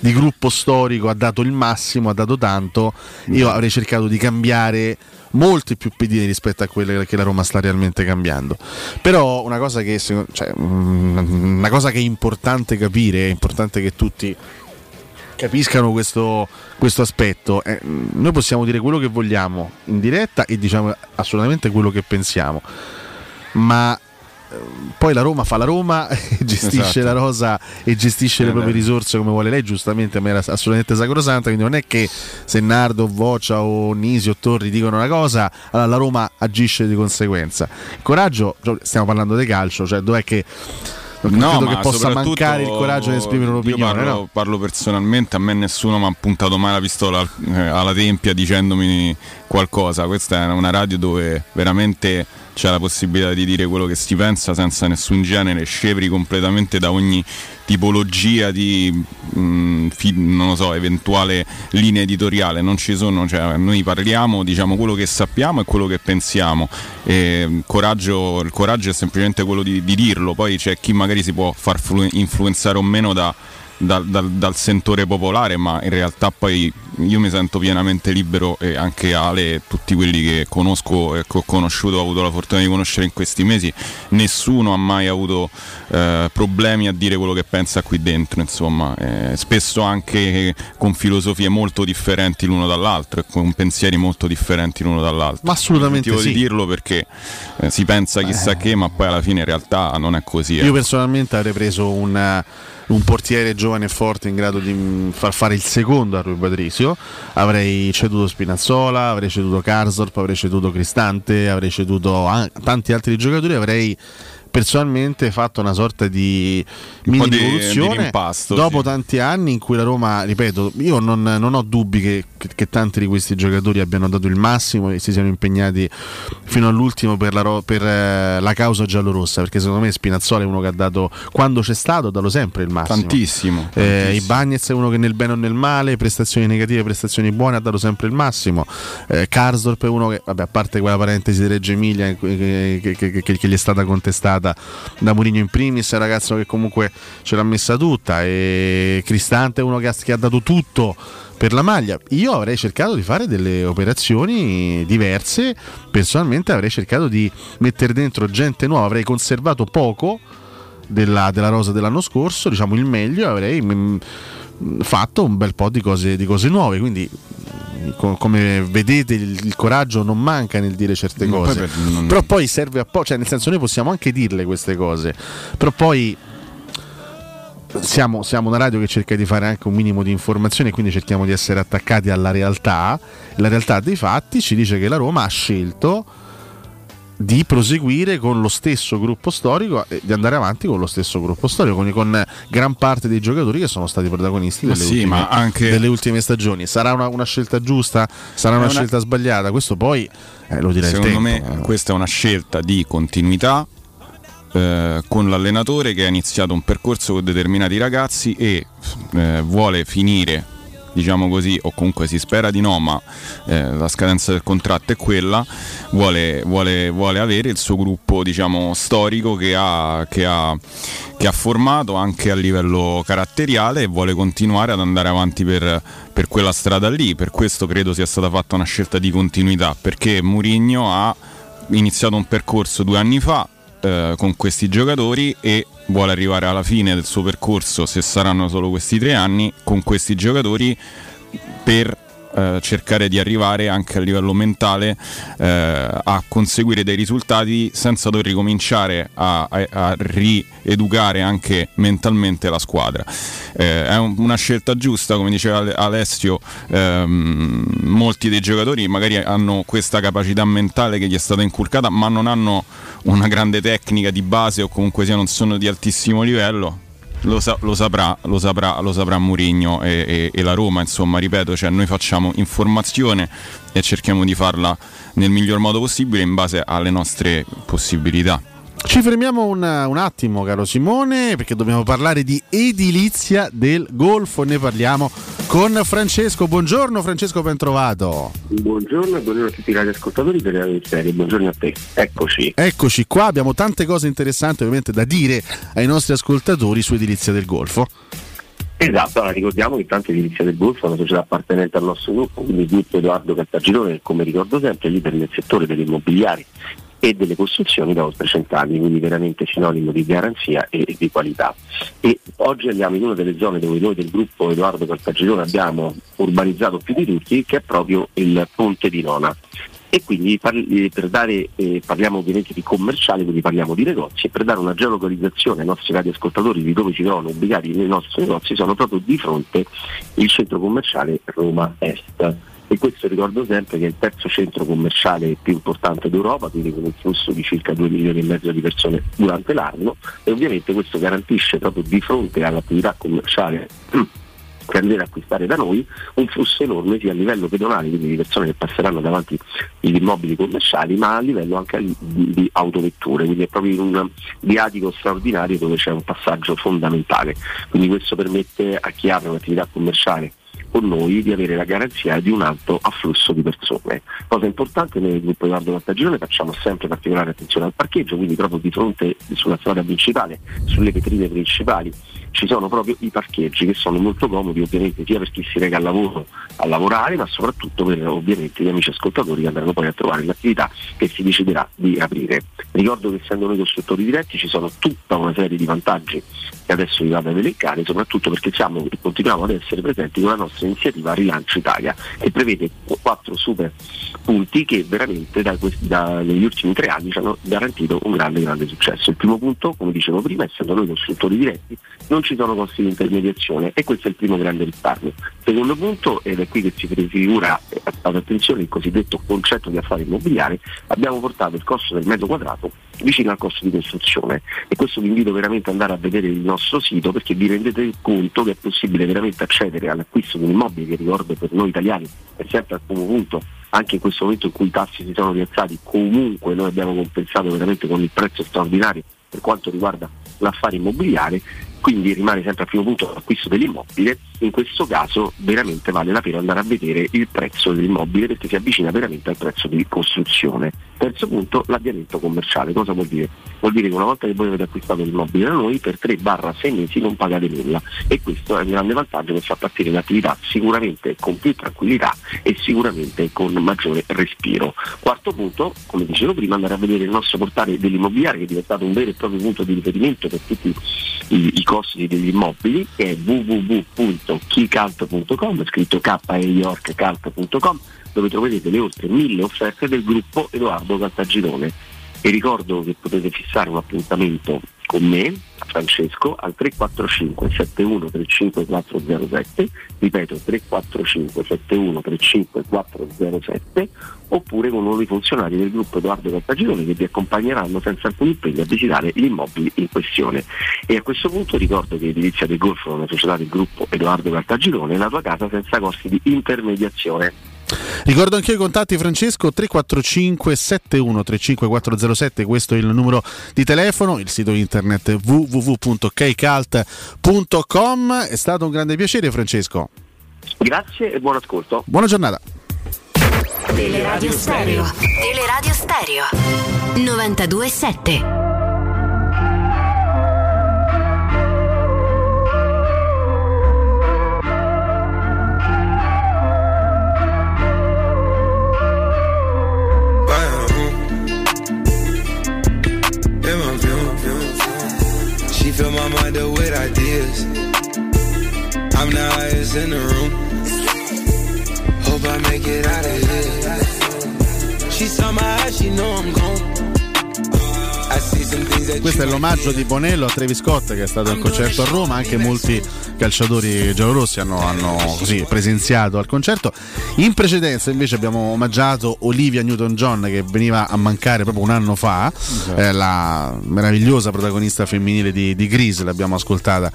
di, gruppo storico ha dato il massimo, ha dato tanto. Io avrei cercato di cambiare molti più pedine rispetto a quelle che la Roma sta realmente cambiando. Però una cosa che, cioè, una cosa che è importante capire, è importante che tutti capiscano questo, questo aspetto. Eh, noi possiamo dire quello che vogliamo in diretta e diciamo assolutamente quello che pensiamo. Ma poi la Roma fa la Roma e gestisce Esatto. la rosa e gestisce Eh, le proprie beh. risorse come vuole lei giustamente a me era assolutamente sacrosanta quindi non è che se Nardo, Voccia o Nisi o Torri dicono una cosa allora la Roma agisce di conseguenza coraggio stiamo parlando di calcio cioè dov'è che non No, credo ma che possa mancare il coraggio di esprimere Io un'opinione parlo, no? parlo personalmente, a me nessuno mi ha puntato mai la pistola eh, alla tempia dicendomi qualcosa. Questa è una radio dove veramente c'è la possibilità di dire quello che si pensa senza nessun genere, scevri completamente da ogni tipologia di mh, fi- non lo so, eventuale linea editoriale. Non ci sono, cioè, noi parliamo, diciamo quello che sappiamo e quello che pensiamo. E, coraggio, il coraggio è semplicemente quello di, di dirlo, poi c'è chi magari si può far flu- influenzare o meno da, dal, dal- dal sentore popolare, ma in realtà poi io mi sento pienamente libero e anche Ale e tutti quelli che conosco e che ho conosciuto, ho avuto la fortuna di conoscere in questi mesi, nessuno ha mai avuto eh, problemi a dire quello che pensa qui dentro, insomma, Eh, spesso anche con filosofie molto differenti l'uno dall'altro e con pensieri molto differenti l'uno dall'altro. Ma assolutamente Sentivo sì. di dirlo perché eh, si pensa chissà che, ma poi alla fine in realtà non è così. eh. Io personalmente avrei preso un, un portiere giovane e forte in grado di mh, far fare il secondo a Rui Patrizio. Avrei ceduto Spinazzola, avrei ceduto Karsdorp, avrei ceduto Cristante, avrei ceduto an- tanti altri giocatori. Avrei personalmente fatto una sorta di Un mini rivoluzione dopo sì. tanti anni in cui la Roma, ripeto, io non, non ho dubbi che, che- che tanti di questi giocatori abbiano dato il massimo e si siano impegnati fino all'ultimo per la, per, eh, la causa giallorossa perché secondo me Spinazzola è uno che ha dato quando c'è stato ha dato sempre il massimo Tantissimo, eh, tantissimo. Ibagnez è uno che nel bene o nel male prestazioni negative prestazioni buone ha dato sempre il massimo eh, Karsdorp è uno che vabbè, a parte quella parentesi di Reggio Emilia che- che gli è stata contestata da Mourinho in primis è un ragazzo che comunque ce l'ha messa tutta e Cristante è uno che ha, che ha dato tutto per la maglia. Io avrei cercato di fare delle operazioni diverse, personalmente avrei cercato di mettere dentro gente nuova, avrei conservato poco della, della rosa dell'anno scorso, diciamo il meglio, avrei mm, fatto un bel po' di cose, di cose nuove, quindi co- come vedete il, il coraggio non manca nel dire certe poi cose, per- non- però poi serve a po', cioè nel senso noi possiamo anche dirle queste cose, però poi siamo, siamo una radio che cerca di fare anche un minimo di informazione, quindi cerchiamo di essere attaccati alla realtà. La realtà dei fatti ci dice che la Roma ha scelto di proseguire con lo stesso gruppo storico e di andare avanti con lo stesso gruppo storico, con, con gran parte dei giocatori che sono stati protagonisti delle, sì, ultime, anche- delle ultime stagioni. Sarà una, una scelta giusta? Sarà una, una- scelta sbagliata? Questo poi eh, lo dirà Secondo me tempo. questa è una scelta di continuità eh, con l'allenatore che ha iniziato un percorso con determinati ragazzi e eh, vuole finire diciamo così, o comunque si spera di no, ma eh, la scadenza del contratto è quella, vuole, vuole- vuole avere il suo gruppo diciamo, storico che ha, che, ha, che ha formato anche a livello caratteriale e vuole continuare ad andare avanti per, per quella strada lì. Per questo credo sia stata fatta una scelta di continuità, perché Mourinho ha iniziato un percorso due anni fa eh, con questi giocatori e vuole arrivare alla fine del suo percorso, se saranno solo questi tre anni, con questi giocatori per eh, cercare di arrivare anche a livello mentale eh, a conseguire dei risultati senza dover ricominciare a, a- a rieducare anche mentalmente la squadra. Eh, è un- una scelta giusta, come diceva Ale- Alessio, ehm, molti dei giocatori magari hanno questa capacità mentale che gli è stata inculcata, ma non hanno una grande tecnica di base o comunque sia non sono di altissimo livello. Lo, sa- lo saprà, lo saprà, lo saprà Mourinho e, e- e la Roma, insomma, ripeto, cioè noi facciamo informazione e cerchiamo di farla nel miglior modo possibile in base alle nostre possibilità. Ci fermiamo un, un attimo, caro Simone, perché dobbiamo parlare di edilizia del Golfo. Ne parliamo con Francesco. Buongiorno Francesco, ben trovato. Buongiorno e buongiorno a tutti i radioascoltatori delle radio serie, buongiorno a te. Eccoci. Eccoci qua, abbiamo tante cose interessanti ovviamente da dire ai nostri ascoltatori su edilizia del Golfo. Esatto, allora ricordiamo che intanto Edilizia del Golfo è una società appartenente al nostro gruppo, quindi il gruppo Edoardo Cartagirone, che come ricordo sempre è leader nel settore delle immobiliari e delle costruzioni da oltre cent'anni, quindi veramente sinonimo di garanzia e di qualità. E oggi andiamo in una delle zone dove noi del gruppo Edoardo Cartagirone abbiamo urbanizzato più di tutti, che è proprio il Ponte di Nona. E quindi parli- per dare, eh, parliamo ovviamente di commerciale, quindi parliamo di negozi, e per dare una geolocalizzazione ai nostri radioascoltatori di dove si trovano ubicati nei nostri negozi, sono proprio di fronte il centro commerciale Roma Est e questo ricordo sempre che è il terzo centro commerciale più importante d'Europa, quindi con un flusso di circa 2 milioni e mezzo di persone durante l'anno e ovviamente questo garantisce proprio di fronte all'attività commerciale che andrà a acquistare da noi un flusso enorme sia a livello pedonale, quindi di persone che passeranno davanti gli immobili commerciali, ma a livello anche di, autovetture, quindi è proprio un viatico straordinario dove c'è un passaggio fondamentale. Quindi questo permette a chi apre un'attività commerciale con noi di avere la garanzia di un alto afflusso di persone. Cosa importante, noi del gruppo Edoardo Vantagione facciamo sempre particolare attenzione al parcheggio, quindi proprio di fronte sulla strada principale, sulle vetrine principali, ci sono proprio i parcheggi che sono molto comodi ovviamente sia per chi si reca al lavoro a lavorare, ma soprattutto per ovviamente gli amici ascoltatori che andranno poi a trovare l'attività che si deciderà di aprire. Ricordo che essendo noi costruttori diretti ci sono tutta una serie di vantaggi che adesso vi vado ad elencare, soprattutto perché siamo e continuiamo ad essere presenti con la nostra iniziativa Rilancio Italia, che prevede quattro super punti che veramente da questi- da- negli ultimi tre anni ci hanno garantito un grande grande successo. Il primo punto, come dicevo prima, essendo noi costruttori diretti, non ci sono costi di intermediazione e questo è il primo grande risparmio. Secondo punto, ed è qui che si prefigura, eh, ad attenzione, il cosiddetto concetto di affare immobiliare, abbiamo portato il costo del metro quadrato vicino al costo di costruzione e questo vi invito veramente ad andare a vedere il nostro sito perché vi rendete conto che è possibile veramente accedere all'acquisto di un immobile che ricordo per noi italiani è sempre al primo punto anche in questo momento in cui i tassi si sono rialzati comunque noi abbiamo compensato veramente con il prezzo straordinario per quanto riguarda l'affare immobiliare quindi rimane sempre al primo punto l'acquisto dell'immobile, in questo caso veramente vale la pena andare a vedere il prezzo dell'immobile perché si avvicina veramente al prezzo di costruzione. Terzo punto, l'avviamento commerciale. Cosa vuol dire? Vuol dire che una volta che voi avete acquistato l'immobile da noi per 3-6 mesi non pagate nulla e questo è un grande vantaggio che fa partire l'attività sicuramente con più tranquillità e sicuramente con maggiore respiro. Quarto punto, come dicevo prima, andare a vedere il nostro portale dell'immobiliare che è diventato un vero e proprio punto di riferimento per tutti i, i costi degli immobili che è www.keycult.com scritto k e york cult.com dove troverete le oltre mille offerte del gruppo Edoardo Caltagirone. E ricordo che potete fissare un appuntamento con me, Francesco, al 345 71 35 407, ripeto 345 71 35 407, oppure con nuovi funzionari del gruppo Edoardo Caltagirone che vi accompagneranno senza alcun impegno a visitare gli immobili in questione. E a questo punto ricordo che Edilizia del Golfo è una società del gruppo Edoardo Caltagirone, la tua casa senza costi di intermediazione. Ricordo anche i contatti Francesco 345 71 35407, questo è il numero di telefono, il sito internet www.kcalt.com. È stato un grande piacere Francesco. Grazie e buon ascolto. Buona giornata. Teleradio Stereo. Teleradio Stereo. 92.7. Fill my mind up with ideas. I'm the highest in the room. Hope I make it out of here. She saw my eyes, she know I'm gone. Questo è l'omaggio di Bonello a Travis Scott che è stato al concerto a Roma, anche molti calciatori giallorossi hanno, hanno così presenziato al concerto. In precedenza invece abbiamo omaggiato Olivia Newton-John che veniva a mancare proprio un anno fa, eh, la meravigliosa protagonista femminile di, di Grease, l'abbiamo ascoltata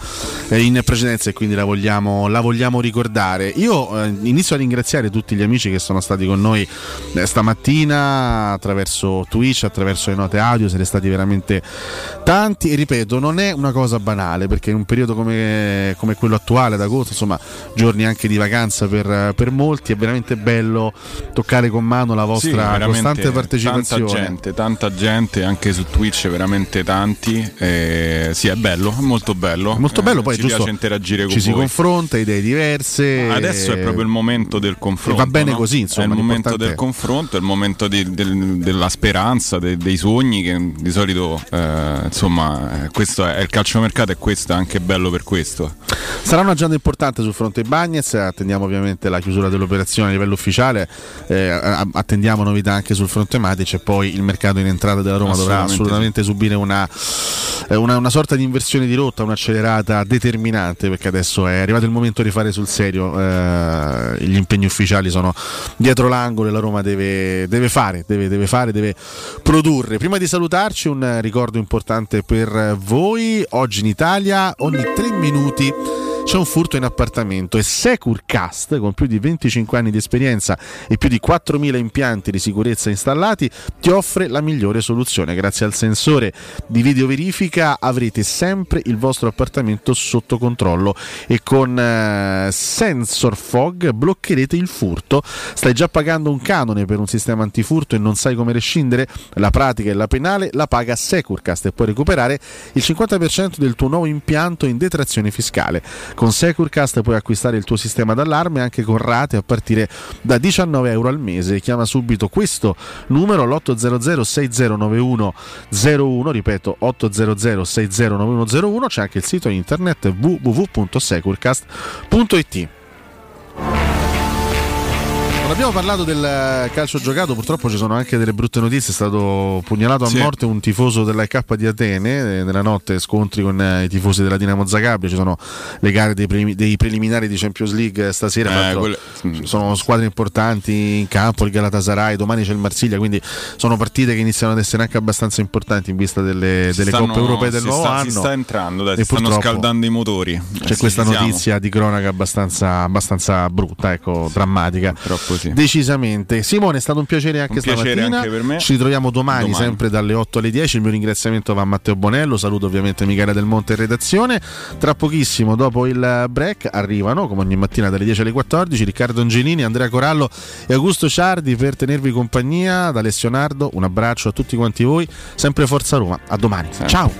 eh, in precedenza e quindi la vogliamo, la vogliamo ricordare. Io eh, inizio a ringraziare tutti gli amici che sono stati con noi eh, stamattina attraverso Twitch, attraverso le note audio, siete stati veramente tanti e ripeto, non è una cosa banale perché in un periodo come, come quello attuale d'agosto, insomma, giorni anche di vacanza per, per molti, è veramente bello toccare con mano la Sì, vostra veramente costante partecipazione. Tanta gente, tanta gente, anche su Twitch veramente tanti. Eh, sì, è bello, è molto bello. È molto bello, poi ci giusto, piace interagire con ci si voi. confronta, idee diverse. Adesso è proprio il momento del confronto. E va bene no? così, insomma, È il momento del confronto, è il momento di- del- della speranza, de- dei sogni che di solito, eh, insomma, eh, questo è, il calciomercato è questo, è anche bello per questo. Sarà una giornata importante sul fronte Bagnez, attendiamo ovviamente la chiusura dell'operazione a livello ufficiale, eh, attendiamo novità anche sul fronte Matic e poi il mercato in entrata della Roma dovrà Assolutamente assolutamente subire una, eh, una- una sorta di inversione di rotta, un'accelerata determinante perché adesso è arrivato il momento di fare sul serio, eh, gli impegni ufficiali sono dietro l'angolo e la Roma deve, deve fare, deve, deve fare, deve produrre. Prima di salutarci un eh, ricordo importante per voi, oggi in Italia ogni tre minuti c'è un furto in appartamento e Securcast, con più di 25 anni di esperienza e più di 4.000 impianti di sicurezza installati, ti offre la migliore soluzione. Grazie al sensore di videoverifica avrete sempre il vostro appartamento sotto controllo e con eh, Sensor Fog bloccherete il furto. Stai già pagando un canone per un sistema antifurto e non sai come rescindere? La pratica e la penale la paga Securcast e puoi recuperare il 50% del tuo nuovo impianto in detrazione fiscale. Con Securcast puoi acquistare il tuo sistema d'allarme anche con rate a partire da 19 euro al mese. Chiama subito questo numero l'800 6091 01, ripeto 800 6091 01, c'è anche il sito internet www.securcast.it. Abbiamo parlato del calcio giocato, purtroppo ci sono anche delle brutte notizie, è stato pugnalato a Sì. morte un tifoso dell'AK di Atene, eh, nella notte scontri con eh, i tifosi della Dinamo Zagabria, ci sono le gare dei, prelimi- dei preliminari di Champions League eh, stasera, Eh, quelle- sono squadre importanti in campo, il Galatasaray, domani c'è il Marsiglia, quindi sono partite che iniziano ad essere anche abbastanza importanti in vista delle, delle stanno- coppe europee del nuovo sta, anno. Si sta entrando, dai, si stanno purtroppo scaldando i motori. C'è Eh, sì, questa ci siamo. notizia di cronaca abbastanza, abbastanza brutta, ecco, drammatica. sì. Decisamente. Simone, è stato un piacere anche Un piacere stamattina. anche per me. Ci ritroviamo domani, Domani. sempre dalle 8 alle 10. Il mio ringraziamento va a Matteo Bonello. Saluto ovviamente Michele Del Monte in redazione. Tra pochissimo, dopo il break, arrivano, come ogni mattina dalle 10 alle 14, Riccardo Angelini, Andrea Corallo e Augusto Ciardi per tenervi compagnia. Da Alessio Nardo, un abbraccio a tutti quanti voi. Sempre Forza Roma. A domani. Ciao.